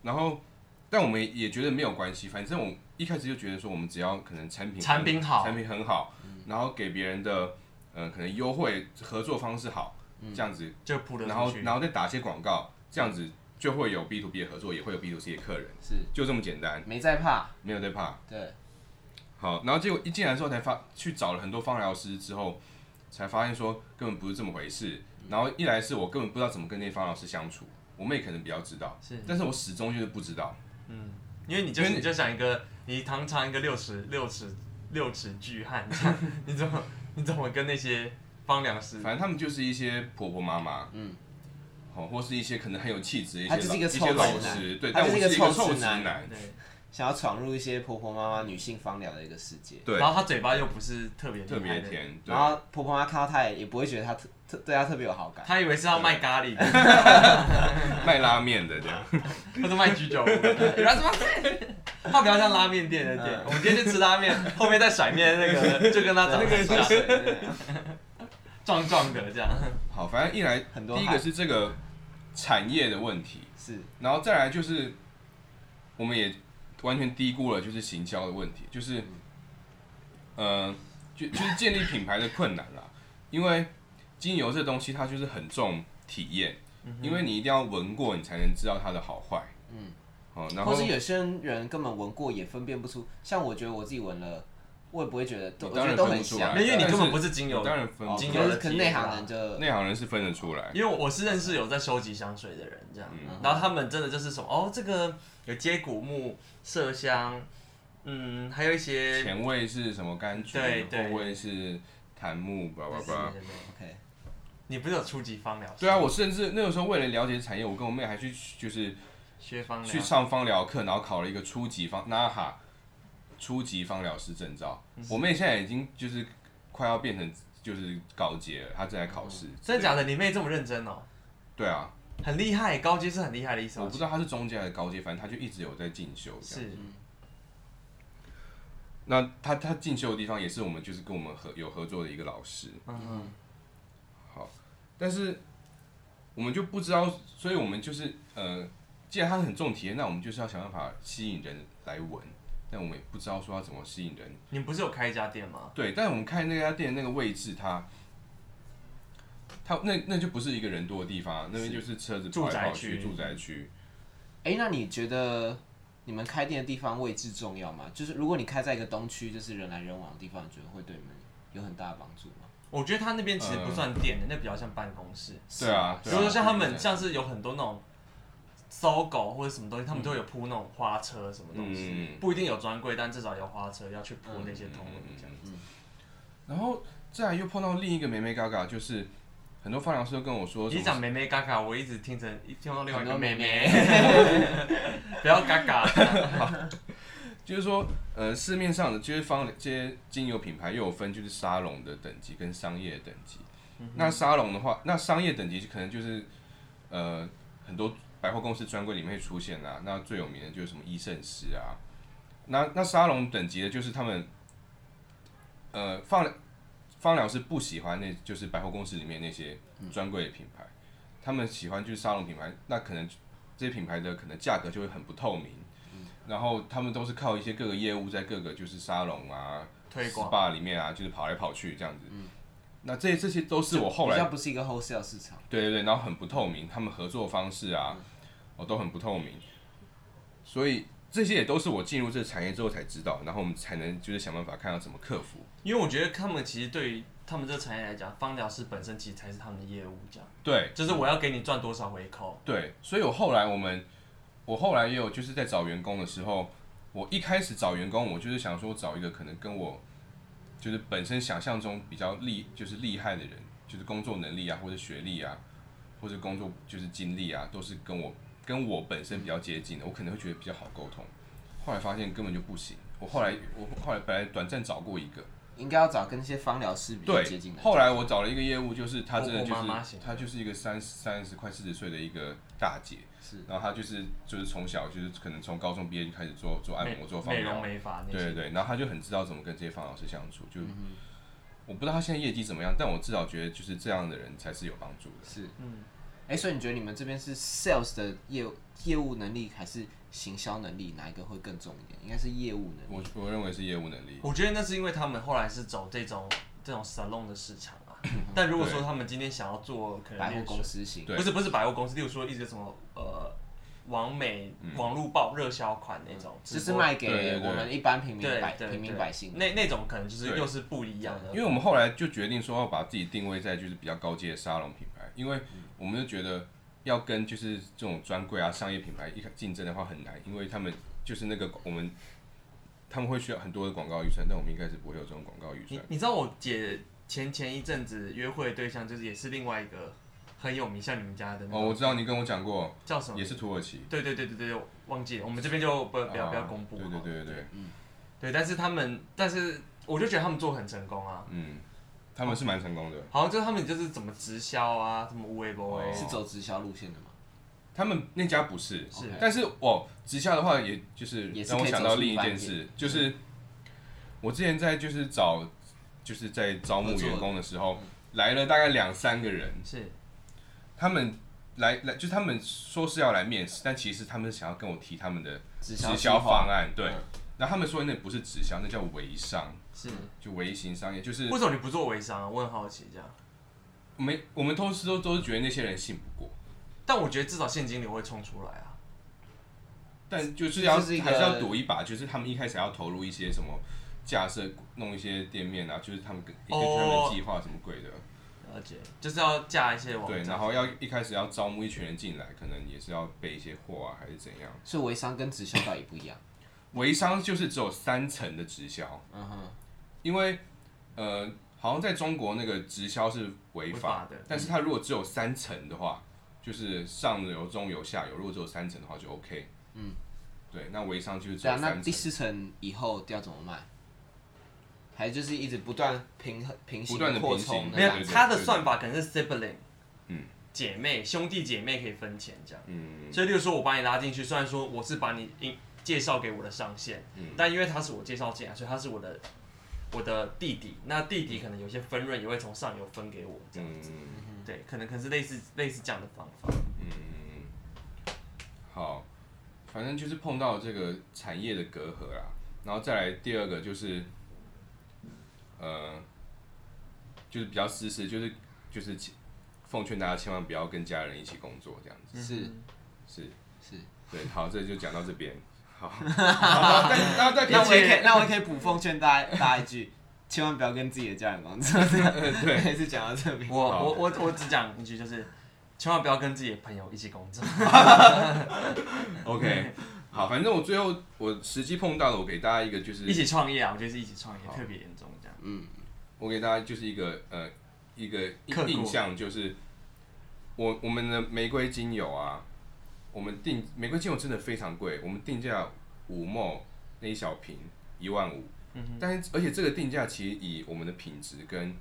然后，但我们也觉得没有关系，反正我一开始就觉得说，我们只要可能产品产品好，产品很好，嗯、然后给别人的，呃，可能优惠合作方式好，嗯、这样子。就然后然后再打些广告，这样子就会有 B to B 的合作，也会有 B to C 的客人，是。就这么简单，没在怕，没有在怕，对，好，然后结果一进来之后才发，去找了很多放疗师之后。才发现说根本不是这么回事，然后一来是我根本不知道怎么跟那些芳疗师相处，我妹可能比较知道，是，但是我始终就是不知道，嗯，因为你就是你就想一个你堂堂一个六尺六尺六尺巨汉，这样 你怎么你怎么跟那些方疗师？反正他们就是一些婆婆妈妈，嗯，好，或是一些可能很有气质的一些一些老师，对，但我是一个臭直男，对。想要闯入一些婆婆妈妈女性芳疗的一个世界，对，然后她嘴巴又不是特别特别甜，然后婆婆妈看到她也也不会觉得她特特对她特别有好感，她以为是要卖咖喱。的，卖拉面的这样，或者卖居酒屋，原来什么？她比较像拉面店的店，我们今天去吃拉面，后面再甩面那个，就跟她长得很像，壮壮的这样。好，反正一来很多，第一个是这个产业的问题，是，然后再来就是我们也。完全低估了，就是行销的问题，就是，呃，就就是建立品牌的困难啦。因为精油这东西它就是很重体验，因为你一定要闻过，你才能知道它的好坏。嗯，哦，然后或是有些人根本闻过也分辨不出，像我觉得我自己闻了，我也不会觉得，我觉得都很像，因为你根本不是精油，当然分，精油可能内行人就内行人是分得出来。因为我是认识有在收集香水的人，这样，然后他们真的就是什么，哦，这个有接骨木。麝香，嗯，还有一些前味是什么柑橘，后味是檀木，叭叭叭。OK，你不是有初级芳疗？对啊，我甚至那个时候为了了解产业，我跟我妹还去就是学芳疗，去上芳疗课，然后考了一个初级芳 NAHA 初级芳疗师证照。我妹现在已经就是快要变成就是高阶了，她正在考试。真的假的？你妹这么认真哦？对啊。很厉害，高阶是很厉害的意思。我不知道他是中阶还是高阶，反正他就一直有在进修。是。那他他进修的地方也是我们就是跟我们合有合作的一个老师。嗯嗯。好，但是我们就不知道，所以我们就是呃，既然他很重体验，那我们就是要想办法吸引人来闻。但我们也不知道说要怎么吸引人。你们不是有开一家店吗？对，但是我们开那家店那个位置，它。他那那就不是一个人多的地方，那边就是车子跑来跑去，住宅区。哎，那你觉得你们开店的地方位置重要吗？就是如果你开在一个东区，就是人来人往的地方，你觉得会对你们有很大的帮助吗？我觉得他那边其实不算店的，那比较像办公室。对啊，比如说像他们，像是有很多那种搜狗或者什么东西，他们都有铺那种花车什么东西，不一定有专柜，但至少有花车要去铺那些通路这样子。然后再来又碰到另一个美美嘎嘎，就是。很多芳疗师都跟我说，你讲妹妹嘎嘎，我一直听成一听到另外一个妹妹，不要嘎嘎。就是说，呃，市面上的这些方这些精油品牌又有分，就是沙龙的等级跟商业等级。嗯、那沙龙的话，那商业等级可能就是呃很多百货公司专柜里面会出现啊。那最有名的就是什么伊圣诗啊。那那沙龙等级的，就是他们呃放。芳疗是不喜欢那，就是百货公司里面那些专柜的品牌，嗯、他们喜欢就是沙龙品牌，那可能这些品牌的可能价格就会很不透明，嗯、然后他们都是靠一些各个业务在各个就是沙龙啊、推广 SPA 里面啊，就是跑来跑去这样子。嗯、那这些这些都是我后来比较不是一个 wholesale 市场。对对对，然后很不透明，他们合作方式啊，哦、嗯、都很不透明，所以。这些也都是我进入这个产业之后才知道，然后我们才能就是想办法看到怎么克服。因为我觉得他们其实对于他们这个产业来讲，芳疗师本身其实才是他们的业务，这样。对，就是我要给你赚多少回扣。对，所以我后来我们，我后来也有就是在找员工的时候，我一开始找员工，我就是想说找一个可能跟我就是本身想象中比较厉就是厉害的人，就是工作能力啊，或者学历啊，或者工作就是经历啊，都是跟我跟我本身比较接近的，我可能会觉得比较好沟通。后来发现根本就不行。我后来我后来本来短暂找过一个，应该要找跟一些芳疗师比较接近的。后来我找了一个业务，就是他真的就是他就是一个三三十快四十岁的一个大姐，是，然后他就是就是从小就是可能从高中毕业就开始做做按摩做芳疗，美发，对对对，然后他就很知道怎么跟这些芳疗师相处，就、嗯、我不知道他现在业绩怎么样，但我至少觉得就是这样的人才是有帮助的。是，嗯，哎、欸，所以你觉得你们这边是 sales 的业务业务能力还是？行销能力哪一个会更重一点？应该是业务能力。我我认为是业务能力。我觉得那是因为他们后来是走这种这种 salon 的市场啊。但如果说他们今天想要做可能百货公司型，不是不是百货公司，例如说一直什么呃，网美网络爆热销款那种，只是卖给我们一般平民百平民百姓。那那种可能就是又是不一样的。因为我们后来就决定说要把自己定位在就是比较高阶的沙龙品牌，因为我们就觉得。要跟就是这种专柜啊、商业品牌一竞争的话很难，因为他们就是那个我们他们会需要很多的广告预算，但我们应该是不会有这种广告预算。你你知道我姐前前一阵子约会的对象就是也是另外一个很有名，像你们家的那哦，我知道你跟我讲过叫什么，也是土耳其。对对对对对，忘记了，我们这边就不不要不要公布。对对对对对，嗯，对，但是他们但是我就觉得他们做很成功啊，嗯。他们是蛮成功的，好像就是他们就是怎么直销啊，什么无微博是走直销路线的吗？他们那家不是，是，但是哦，直销的话，也就是让我想到另一件事，就是我之前在就是找，就是在招募员工的时候，来了大概两三个人，是，他们来来，就是他们说是要来面试，但其实他们是想要跟我提他们的直销方案，对，那他们说那不是直销，那叫微商。是，就微型商业，就是为什么你不做微商啊？我很好奇这样。没，我们同时都都是觉得那些人信不过，但我觉得至少现金流会冲出来啊。但就是要是还是要赌一把，就是他们一开始要投入一些什么架设，弄一些店面啊，就是他们跟一个他们计划什么鬼的。了解，就是要架一些网。对，然后要一开始要招募一群人进来，可能也是要备一些货啊，还是怎样？所以微商跟直销倒也不一样。微商就是只有三层的直销。嗯哼。因为，呃，好像在中国那个直销是违法的，但是它如果只有三层的话，就是上游、中游、下游，如果只有三层的话就 OK。嗯，对，那微商就是只有三层。对啊，那第四层以后要怎么卖？还就是一直不断平衡、平行、扩充？没有，它的算法可能是 sibling，嗯，姐妹、兄弟姐妹可以分钱这样。嗯，所以，例如说我把你拉进去，虽然说我是把你介绍给我的上线，嗯，但因为他是我介绍进来，所以他是我的。我的弟弟，那弟弟可能有些分润也会从上游分给我，这样子，嗯、对，可能可能是类似类似这样的方法。嗯，好，反正就是碰到这个产业的隔阂啦，然后再来第二个就是，呃，就是比较私事，就是就是奉劝大家千万不要跟家人一起工作，这样子。是是是，对，好，这就讲到这边。好，那我也可以，那我也可以补奉劝大家，大家一句，千万不要跟自己的家人工作。对，还是讲到这边。我我我我只讲一句，就是千万不要跟自己的朋友一起工作。OK，好，反正我最后我实际碰到了，我给大家一个就是一起创业啊，我觉得是一起创业特别严重这样。嗯，我给大家就是一个呃一个印象，就是我我们的玫瑰精油啊。我们定玫瑰精油真的非常贵，我们定价五毛那一小瓶一万五，嗯、哼但是而且这个定价其实以我们的品质跟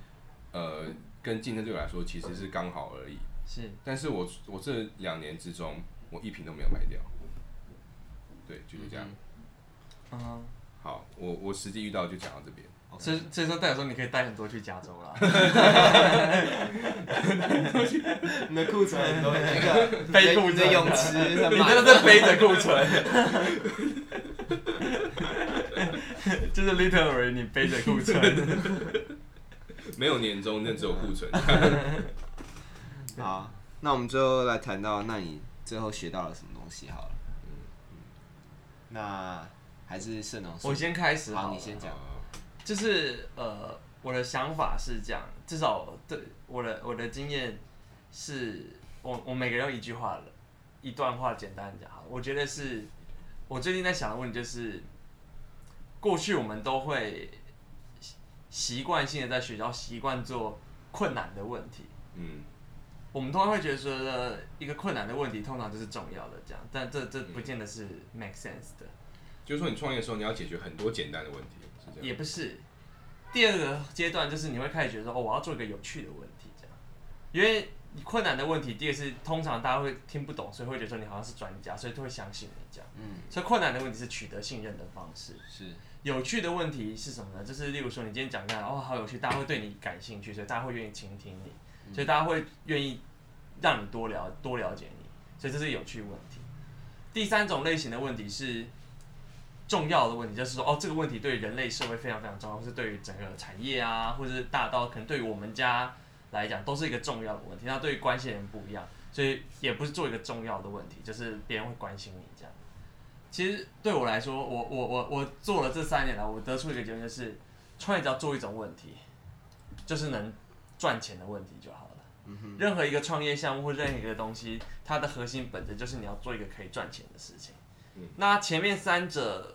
呃跟竞争对手来说其实是刚好而已。是，但是我我这两年之中我一瓶都没有卖掉，对，就是这样。嗯，好，我我实际遇到就讲到这边。所以，所以说代表说你可以带很多去加州啦。你的库存很多，那个 背库的泳池，你真的是背着库存。就是 literally 你背着库存。没有年终，那只有库存。好，那我们最后来谈到，那你最后学到了什么东西？好了，嗯，那还是盛农。我先开始，好，你先讲。就是呃，我的想法是这样，至少对我的我的经验是，我我每个人用一句话了，一段话简单讲哈，我觉得是，我最近在想的问题就是，过去我们都会习惯性的在学校习惯做困难的问题，嗯。我们通常会觉得说，一个困难的问题通常就是重要的这样，但这这不见得是 make sense 的。就是说，你创业的时候，你要解决很多简单的问题，也不是。第二个阶段就是你会开始觉得说，哦，我要做一个有趣的问题，这样。因为你困难的问题，第二个是通常大家会听不懂，所以会觉得说你好像是专家，所以都会相信你这样。嗯。所以困难的问题是取得信任的方式。是。有趣的问题是什么呢？就是例如说，你今天讲的哦，好有趣，大家会对你感兴趣，所以大家会愿意倾听你。所以大家会愿意让你多了多了解你，所以这是有趣问题。第三种类型的问题是重要的问题，就是说哦，这个问题对人类社会非常非常重要，是对于整个产业啊，或者是大到可能对于我们家来讲都是一个重要的问题。那对于关系人不一样，所以也不是做一个重要的问题，就是别人会关心你这样。其实对我来说，我我我我做了这三年来，我得出一个结论，就是创业只要做一种问题，就是能赚钱的问题就好了。任何一个创业项目或任何一个东西，它的核心本质就是你要做一个可以赚钱的事情。那前面三者，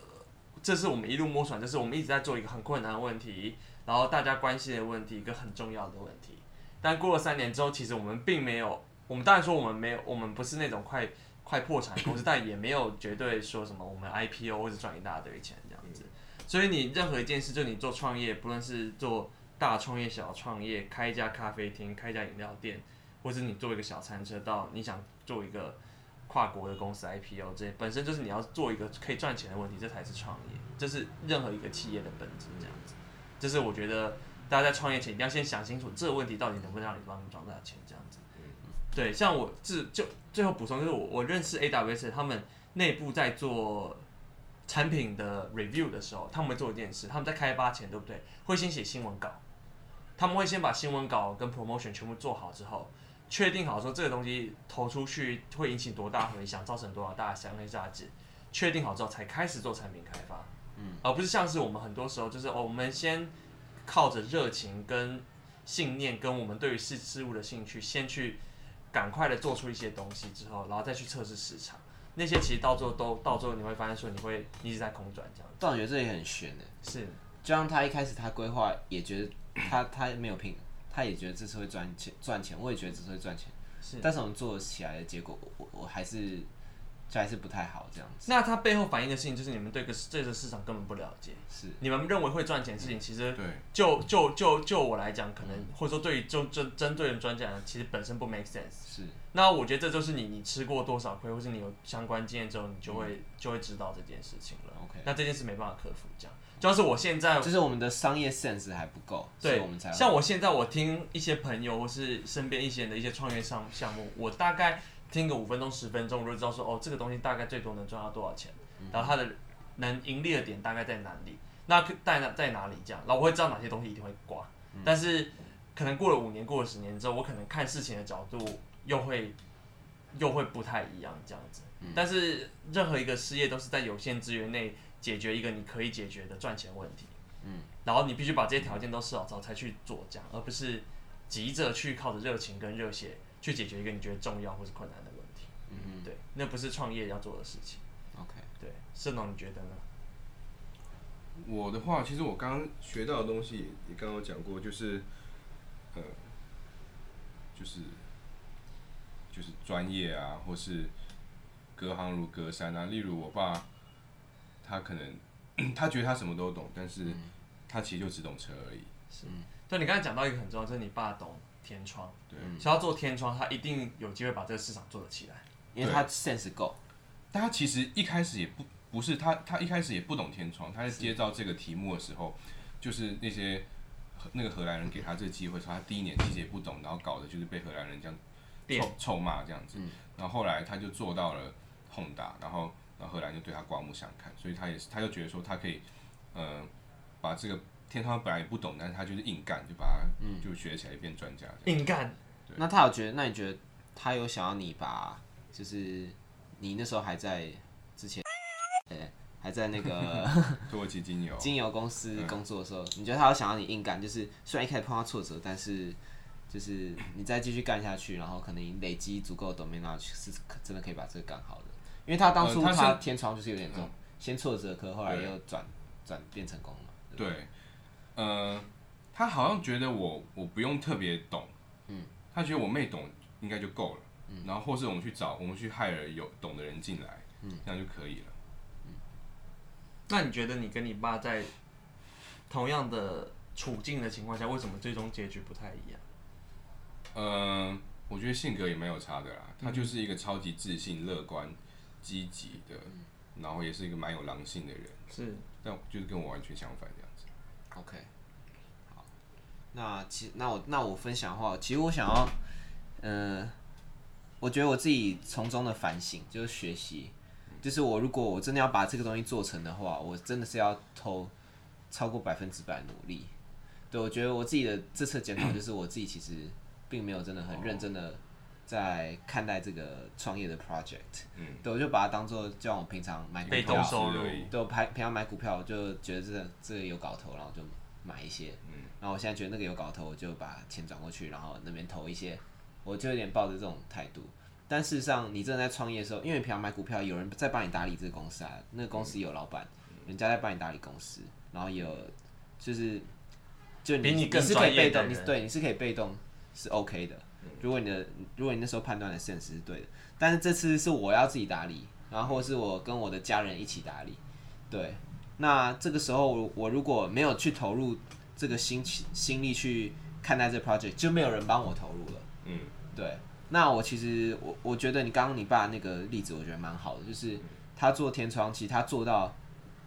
这是我们一路摸索，就是我们一直在做一个很困难的问题，然后大家关心的问题，一个很重要的问题。但过了三年之后，其实我们并没有，我们当然说我们没有，我们不是那种快快破产公司，但也没有绝对说什么我们 IPO 或者赚一大堆钱这样子。所以你任何一件事，就你做创业，不论是做。大创业、小创业，开一家咖啡厅，开一家饮料店，或者你做一个小餐车，到你想做一个跨国的公司 IPO，这本身就是你要做一个可以赚钱的问题，这才是创业，这是任何一个企业的本质，这样子。这是我觉得大家在创业前一定要先想清楚，这个问题到底能不能让你帮你赚大钱，这样子。对，像我自就最后补充就是我我认识 AWS 他们内部在做产品的 review 的时候，他们会做一件事，他们在开发前，对不对？会先写新闻稿。他们会先把新闻稿跟 promotion 全部做好之后，确定好说这个东西投出去会引起多大回响，造成多少大的商业价值，确定好之后才开始做产品开发，嗯，而不是像是我们很多时候就是哦，我们先靠着热情跟信念跟我们对于事事物的兴趣，先去赶快的做出一些东西之后，然后再去测试市场，那些其实到最后都到最后你会发现说你会一直在空转这样。但我觉得这也很悬的，是，就像他一开始他规划也觉得。他他没有拼，他也觉得这次会赚钱赚钱，我也觉得这次会赚钱，是，但是我们做起来的结果，我我还是就还是不太好这样子。那他背后反映的事情就是你们对个这个市场根本不了解，是。你们认为会赚钱的事情，其实对，就就就就我来讲，可能或者说对于就针针对人专家，其实本身不 make sense。是，那我觉得这就是你你吃过多少亏，或是你有相关经验之后，你就会就会知道这件事情了。OK，那这件事没办法克服这样。就是我现在，就是我们的商业 sense 还不够，对，我们才像我现在，我听一些朋友或是身边一些人的一些创业项项目，我大概听个五分钟十分钟，我就知道说，哦，这个东西大概最多能赚到多少钱，嗯、然后它的能盈利的点大概在哪里，那在哪在哪里这样，然后我会知道哪些东西一定会挂，嗯、但是可能过了五年，过了十年之后，我可能看事情的角度又会又会不太一样这样子，嗯、但是任何一个事业都是在有限资源内。解决一个你可以解决的赚钱问题，嗯，然后你必须把这些条件都设好之后才去做这样，而不是急着去靠着热情跟热血去解决一个你觉得重要或是困难的问题，嗯嗯，对，那不是创业要做的事情。OK，对，盛龙你觉得呢？我的话，其实我刚刚学到的东西，也刚刚讲过，就是，呃，就是，就是专业啊，或是隔行如隔山啊，例如我爸。他可能他觉得他什么都懂，但是他其实就只懂车而已。是，对，你刚才讲到一个很重要，就是你爸懂天窗。对，想要做天窗，他一定有机会把这个市场做得起来，因为他 sense 够。但他其实一开始也不不是他，他一开始也不懂天窗。他在接到这个题目的时候，就是那些那个荷兰人给他这个机会，说他第一年其实也不懂，然后搞的就是被荷兰人这样臭臭骂这样子。然后后来他就做到了 Honda，然后。然后荷兰就对他刮目相看，所以他也是，他就觉得说他可以，呃，把这个天窗本来也不懂，但是他就是硬干，就把它，嗯，就学起来变专家。硬干。对。那他有觉得？那你觉得他有想要你把，就是你那时候还在之前，呃，还在那个 土耳其金牛金牛公司工作的时候，嗯、你觉得他有想要你硬干？就是虽然一开始碰到挫折，但是就是你再继续干下去，然后可能你累积足够的 domain knowledge 是真的可以把这个干好的。因为他当初他天窗就是有点这种，先挫折，可后来又转转变成功了。对，呃，他好像觉得我我不用特别懂，嗯，他觉得我妹懂应该就够了，嗯，然后或是我们去找我们去 hire 有懂的人进来，嗯，这样就可以了。嗯，那你觉得你跟你爸在同样的处境的情况下，为什么最终结局不太一样？呃，我觉得性格也蛮有差的啦，他就是一个超级自信、乐观。积极的，然后也是一个蛮有狼性的人，是，但就是跟我完全相反这样子。OK，好，那其那我那我分享的话，其实我想要，嗯、呃，我觉得我自己从中的反省就是学习，就是我如果我真的要把这个东西做成的话，我真的是要投超过百分之百努力。对，我觉得我自己的这次检讨就是我自己其实并没有真的很认真的。在看待这个创业的 project，嗯，对，我就把它当做就像我平常买股票，被动收入，对，我平平常买股票，我就觉得这个这个有搞头，然后就买一些，嗯，然后我现在觉得那个有搞头，我就把钱转过去，然后那边投一些，我就有点抱着这种态度。但事实上，你正在创业的时候，因为平常买股票，有人在帮你打理这个公司啊，那个公司有老板，人家在帮你打理公司，然后有就是就你你是可以被动，你对你是可以被动是 OK 的。如果你的，如果你那时候判断的 sense 是对的，但是这次是我要自己打理，然后或是我跟我的家人一起打理，对，那这个时候我如果没有去投入这个心情心力去看待这个 project，就没有人帮我投入了，嗯，对，那我其实我我觉得你刚刚你爸那个例子我觉得蛮好的，就是他做天窗，其实他做到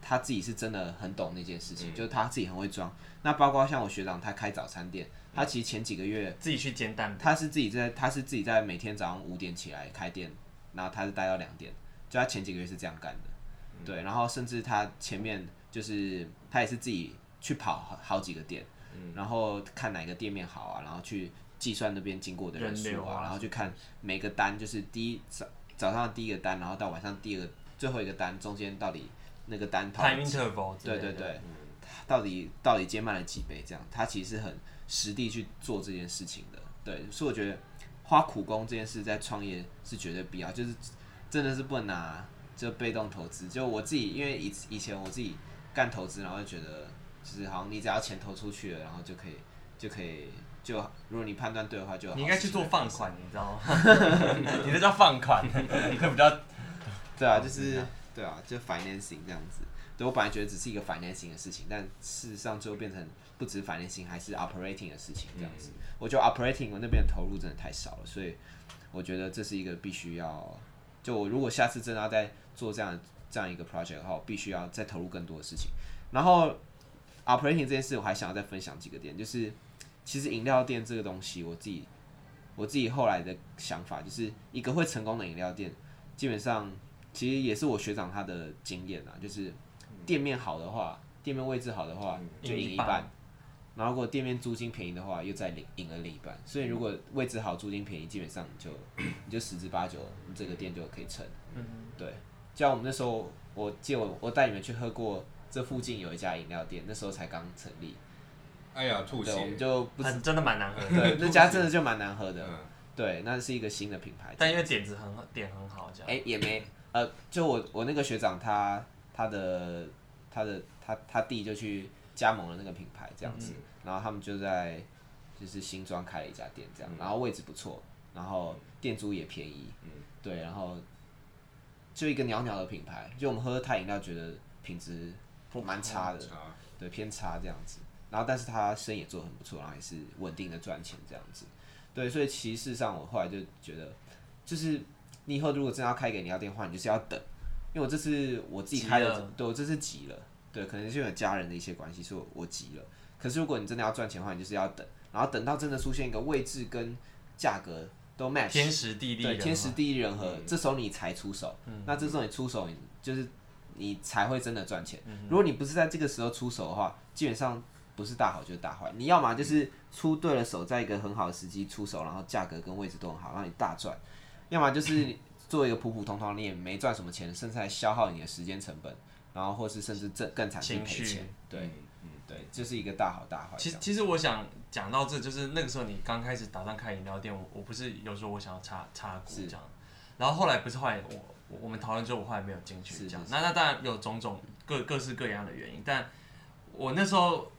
他自己是真的很懂那件事情，就是他自己很会装，那包括像我学长他开早餐店。他其实前几个月自己去煎蛋，他是自己在，他是自己在每天早上五点起来开店，然后他是待到两点，就他前几个月是这样干的，对，然后甚至他前面就是他也是自己去跑好好几个店，然后看哪个店面好啊，然后去计算那边经过的人数啊，然后去看每个单，就是第一早早上第一个单，然后到晚上第二个最后一个单中间到底那个单跑，对对对，到底到底接慢了几倍这样，他其实很。实地去做这件事情的，对，所以我觉得花苦功这件事在创业是绝对必要，就是真的是不能拿就被动投资。就我自己，因为以以前我自己干投资，然后就觉得就是好像你只要钱投出去了，然后就可以就可以就如果你判断对的话就，就你应该去做放款，你知道吗？你这叫放款，你会比较对啊，就是对啊，就 financing 这样子。对，我本来觉得只是一个 financing 的事情，但事实上最后变成。不止 financing，还是 operating 的事情，这样子。嗯、我觉得 operating 我那边的投入真的太少了，所以我觉得这是一个必须要，就我如果下次真的要再做这样这样一个 project 的话，我必须要再投入更多的事情。然后 operating 这件事，我还想要再分享几个点，就是其实饮料店这个东西，我自己我自己后来的想法，就是一个会成功的饮料店，基本上其实也是我学长他的经验啊，就是店面好的话，店面位置好的话，就赢一半。然后如果店面租金便宜的话，又再赢赢了另一半。所以如果位置好，租金便宜，基本上你就 你就十之八九，你这个店就可以成。嗯，对。就像我们那时候，我记得我我带你们去喝过，这附近有一家饮料店，那时候才刚成立。哎呀，吐血！我们就不是真的蛮难喝的。对，那家真的就蛮难喝的。嗯、对，那是一个新的品牌。但因为点子很好，点很好，这样。哎，也没呃，就我我那个学长他他的他的他他弟就去加盟了那个品牌，这样子。嗯。然后他们就在就是新庄开了一家店，这样，然后位置不错，然后店租也便宜，嗯。对，然后就一个袅袅的品牌，就我们喝泰饮料觉得品质蛮差的，对，偏差这样子。然后但是他生意也做得很不错，然后也是稳定的赚钱这样子，对，所以其实上我后来就觉得，就是你以后如果真的要开一个饮料店的话，你就是要等，因为我这次我自己开的，对，我这次急了，对，可能是因为家人的一些关系，所以我急了。可是如果你真的要赚钱的话，你就是要等，然后等到真的出现一个位置跟价格都 match，天时地利，对，天时地利人和，嗯、这时候你才出手。嗯、那这时候你出手，你就是你才会真的赚钱。嗯、如果你不是在这个时候出手的话，基本上不是大好就是大坏。你要么就是出对了手，在一个很好的时机出手，然后价格跟位置都很好，让你大赚；要么就是 做一个普普通通，你也没赚什么钱，甚至还消耗你的时间成本，然后或是甚至更更惨是赔钱。对，嗯，对，这是一个大好大坏。其实其实我想讲到这，就是那个时候你刚开始打算开饮料店，我我不是有时候我想要插插股这样，然后后来不是后来我我们讨论之后，我后来没有进去这样。那那当然有种种各各式各样的原因，但我那时候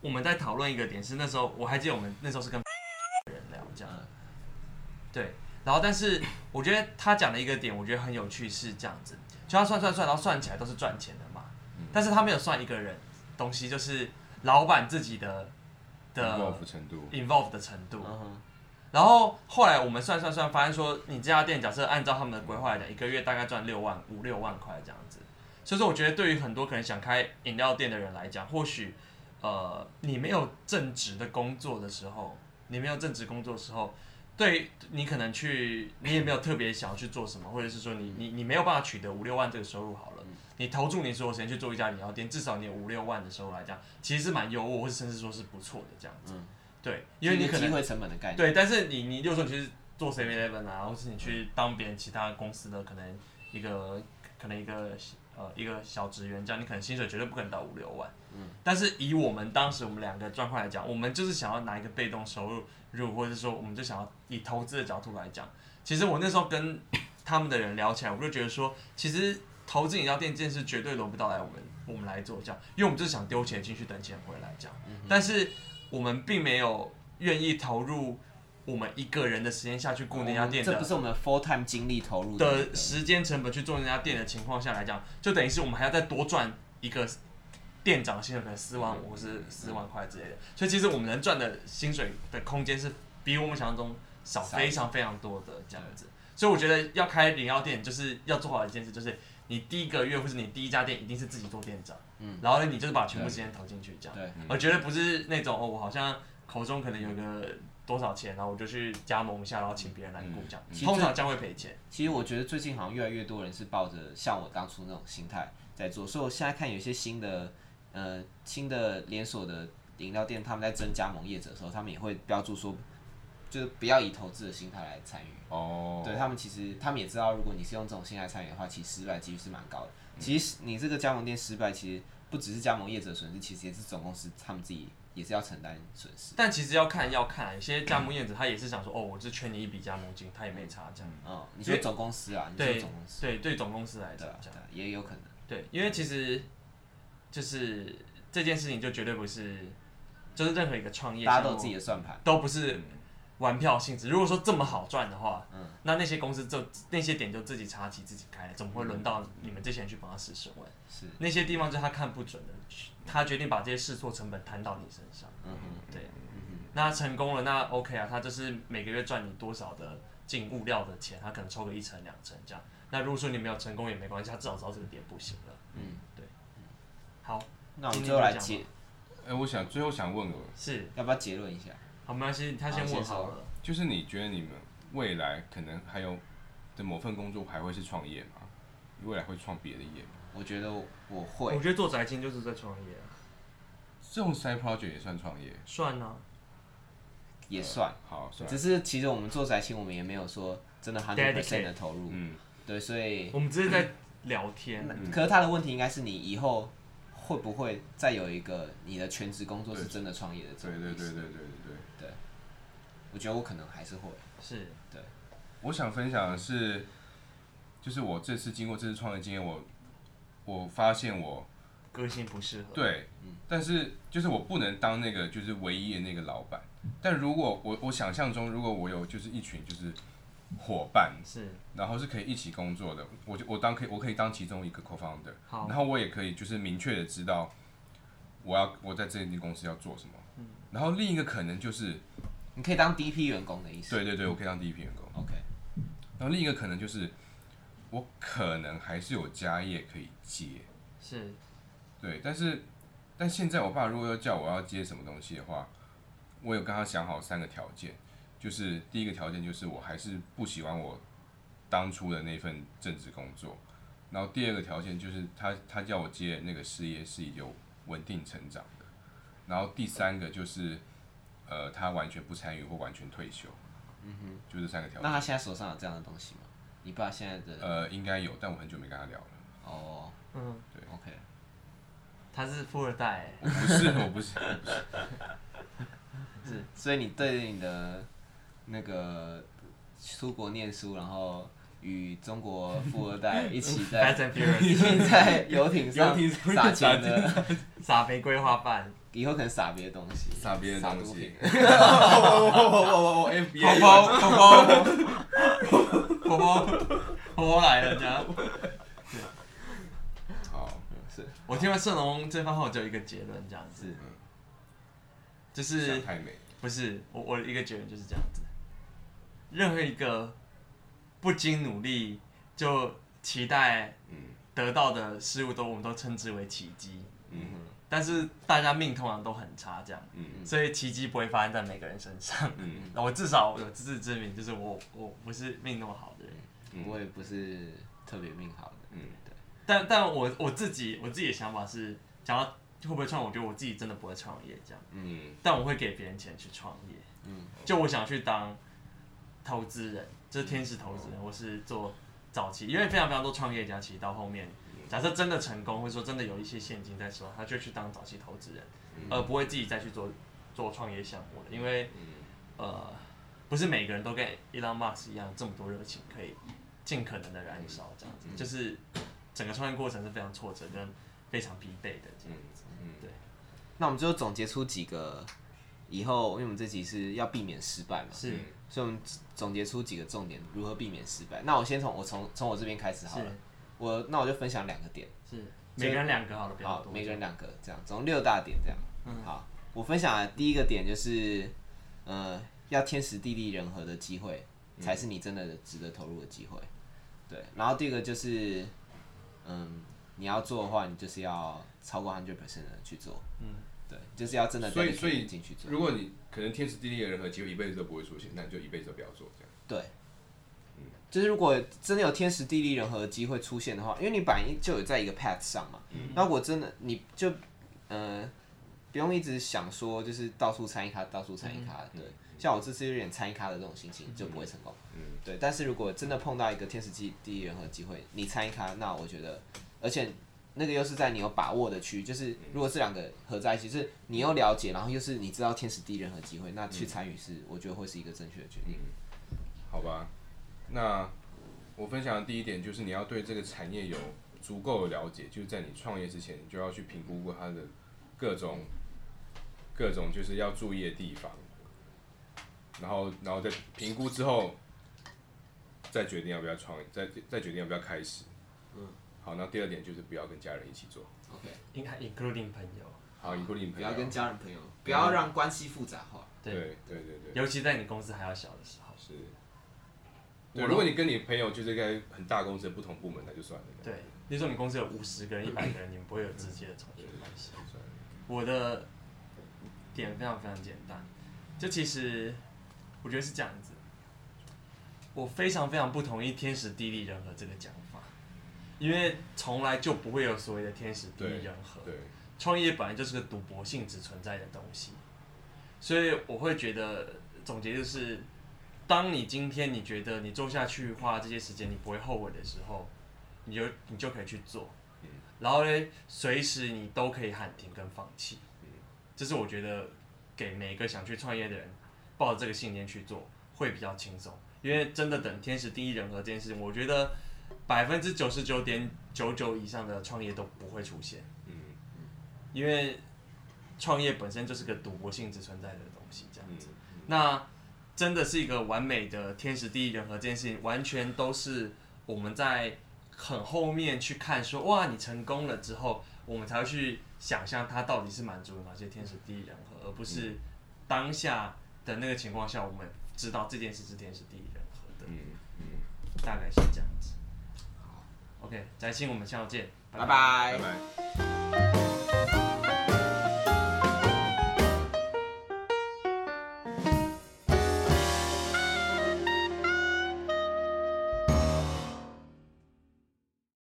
我们在讨论一个点是那时候我还记得我们那时候是跟 人聊这样，对。然后，但是我觉得他讲的一个点，我觉得很有趣，是这样子，就他算算算，然后算起来都是赚钱的嘛。嗯、但是他没有算一个人东西，就是老板自己的的 involve 程度，involve 的程度。然后后来我们算算算，发现说，你这家店假设按照他们的规划来讲，一个月大概赚六万五六万块这样子。所以说，我觉得对于很多可能想开饮料店的人来讲，或许呃，你没有正职的工作的时候，你没有正职工作的时候。对，你可能去，你也没有特别想要去做什么，或者是说你你你没有办法取得五六万这个收入好了，你投注你所有时间去做一家饮料店，至少你有五六万的收入来讲，其实是蛮优渥，或者甚至说是不错的这样子。对，因为你可能机会成本的概念。对，但是你你就说你去做 Seven Eleven 啊，或是你去当别人其他公司的可能一个可能一个呃一个小职员这样，你可能薪水绝对不可能到五六万。嗯。但是以我们当时我们两个状况来讲，我们就是想要拿一个被动收入。如或者是说，我们就想要以投资的角度来讲，其实我那时候跟他们的人聊起来，我就觉得说，其实投资饮料店这件事绝对轮不到来我们我们来做这样，因为我们就是想丢钱进去等钱回来这样，但是我们并没有愿意投入我们一个人的时间下去顾那家店的，这不是我们 full time 精力投入的时间成本去做那家店的情况下来讲，就等于是我们还要再多赚一个。店长薪水可能四万五是四万块之类的，所以其实我们能赚的薪水的空间是比我们想象中少非常非常多的这样子。所以我觉得要开饮料店，就是要做好一件事，就是你第一个月或是你第一家店一定是自己做店长，嗯，然后呢，你就是把全部时间投进去这样，对，我觉得不是那种哦，我好像口中可能有个多少钱，然后我就去加盟一下，然后请别人来顾这样，通常将会赔钱。其实我觉得最近好像越来越多人是抱着像我当初那种心态在做，所以我现在看有些新的。呃，新的连锁的饮料店，他们在争加盟业者的时候，他们也会标注说，就是不要以投资的心态来参与。哦。对他们，其实他们也知道，如果你是用这种心态参与的话，其实失败几率是蛮高的。嗯、其实你这个加盟店失败，其实不只是加盟业者损失，其实也是总公司他们自己也是要承担损失。但其实要看要看，有些加盟业者他也是想说，哦，我就缺你一笔加盟金，他也没差这样。嗯。你说总公司啊？你说总公司。对对，总公司来讲，也有可能。对，因为其实。就是这件事情就绝对不是，就是任何一个创业，大家都有自己的算盘，都不是玩票性质。如果说这么好赚的话，嗯，那那些公司就那些点就自己插旗自己开，怎么会轮到你们这些人去帮他试水温？是那些地方就是他看不准的，他决定把这些试错成本摊到你身上。嗯哼，对，那成功了，那 OK 啊，他就是每个月赚你多少的进物料的钱，他可能抽个一成两成这样。那如果说你没有成功也没关系，他至少知道这个点不行了。嗯。好，那我们最后来结。哎，我想最后想问个，是要不要结论一下？好，没关系，他先问好了。就是你觉得你们未来可能还有的某份工作还会是创业吗？未来会创别的业吗？我觉得我会。我觉得做宅青就是在创业啊。这种 side project 也算创业？算啊，也算。好，算只是其实我们做宅青，我们也没有说真的 hundred percent 的投入。嗯，对，所以我们只是在聊天。可是他的问题应该是你以后。会不会再有一个你的全职工作是真的创业的？对对对对对对对。对我觉得我可能还是会是。对。我想分享的是，就是我这次经过这次创业经验，我我发现我个性不适合。对。但是就是我不能当那个就是唯一的那个老板。但如果我我想象中，如果我有就是一群就是。伙伴是，然后是可以一起工作的，我就我当可以，我可以当其中一个 co-founder，好，然后我也可以就是明确的知道我要我在这间公司要做什么，嗯，然后另一个可能就是你可以当第一批员工的意思，对对对，我可以当第一批员工，OK，然后另一个可能就是我可能还是有家业可以接，是，对，但是但现在我爸如果要叫我要接什么东西的话，我有跟他想好三个条件。就是第一个条件就是我还是不喜欢我当初的那份正职工作，然后第二个条件就是他他叫我接那个事业是有稳定成长的，然后第三个就是呃他完全不参与或完全退休，嗯哼，就这三个条件。那他现在手上有这样的东西吗？你爸现在的呃应该有，但我很久没跟他聊了。哦，嗯，对，OK。他是富二代？不是，我不是，我不是。是，所以你对你的那个出国念书，然后与中国富二代一起在 一起在游艇上撒钱的撒玫瑰花瓣，以后可能撒别的东西，撒别的东西。宝宝宝宝宝宝宝宝宝宝宝宝宝宝来了，这样。好，是我听完盛龙这番话只有一个结论，这样子，就是太美。不是我，我的一个结论就是这样子。任何一个不经努力就期待得到的事物都我们都称之为奇迹，嗯，但是大家命通常都很差，这样，嗯，所以奇迹不会发生在每个人身上，嗯，我至少有自知之明，就是我我不是命那么好的人，我也不是特别命好的，嗯，对，但但我我自己我自己的想法是，想要。会不会创？我觉得我自己真的不会创业这样。嗯。但我会给别人钱去创业。嗯。就我想去当投资人，就是天使投资人，我是做早期，因为非常非常多创业家，其实到后面，假设真的成功，或者说真的有一些现金在手，他就去当早期投资人，而不会自己再去做做创业项目了。因为，呃，不是每个人都跟 Elon Musk 一样这么多热情，可以尽可能的燃烧这样子。就是整个创业过程是非常挫折跟非常疲惫的这样子。嗯，对。那我们最后总结出几个，以后因为我们这集是要避免失败嘛，是，所以我们总结出几个重点，如何避免失败。那我先从我从从我这边开始好了。我那我就分享两个点，是，每个人两个好了，好，每个人两个这样，总共六大点这样。嗯，好，我分享的第一个点就是，呃，要天时地利人和的机会，才是你真的值得投入的机会。对，然后第二个就是，嗯。你要做的话，你就是要超过 hundred percent 的去做。嗯，对，就是要真的所以所以进去做。如果你可能天时地利人和机会一辈子都不会出现，那你就一辈子都不要做这样。对，嗯，就是如果真的有天时地利人和的机会出现的话，因为你本来就有在一个 path 上嘛。嗯。那我真的你就呃不用一直想说就是到处参一咖，到处参一咖。对，像我这次有点参一咖的这种心情就不会成功。嗯。对，但是如果真的碰到一个天时地地利人和机会，你参一咖，那我觉得。而且那个又是在你有把握的区域，就是如果这两个合在一起，就是你又了解，然后又是你知道天时地利人和机会，那去参与是我觉得会是一个正确的决定。好吧，那我分享的第一点就是你要对这个产业有足够的了解，就是在你创业之前，你就要去评估过它的各种各种就是要注意的地方，然后然后再评估之后再决定要不要创业，再再决定要不要开始。嗯。好，那第二点就是不要跟家人一起做。OK，应该 including 朋友。好，including 朋友。不要跟家人朋友，不要让关系复杂化。对对对对。尤其在你公司还要小的时候。是。对，如果你跟你朋友就是在很大公司的不同部门，那就算了。对，比如说你公司有五十个人、一百个人，你们不会有直接的从属关系。我的点非常非常简单，就其实我觉得是这样子，我非常非常不同意天时地利人和这个讲法。因为从来就不会有所谓的天时地利人和，创业本来就是个赌博性质存在的东西，所以我会觉得总结就是，当你今天你觉得你做下去花这些时间你不会后悔的时候，你就你就可以去做，然后呢，随时你都可以喊停跟放弃，这是我觉得给每个想去创业的人抱着这个信念去做会比较轻松，因为真的等天时地利人和这件事情，我觉得。百分之九十九点九九以上的创业都不会出现，嗯，因为创业本身就是个赌博性质存在的东西，这样子。那真的是一个完美的天时地利人和这件事情，完全都是我们在很后面去看说，哇，你成功了之后，我们才会去想象它到底是满足哪些天时地利人和，而不是当下的那个情况下，我们知道这件事是天时地利人和的，嗯嗯，大概是这样子。OK，翟鑫，我们下周见，拜拜。拜拜。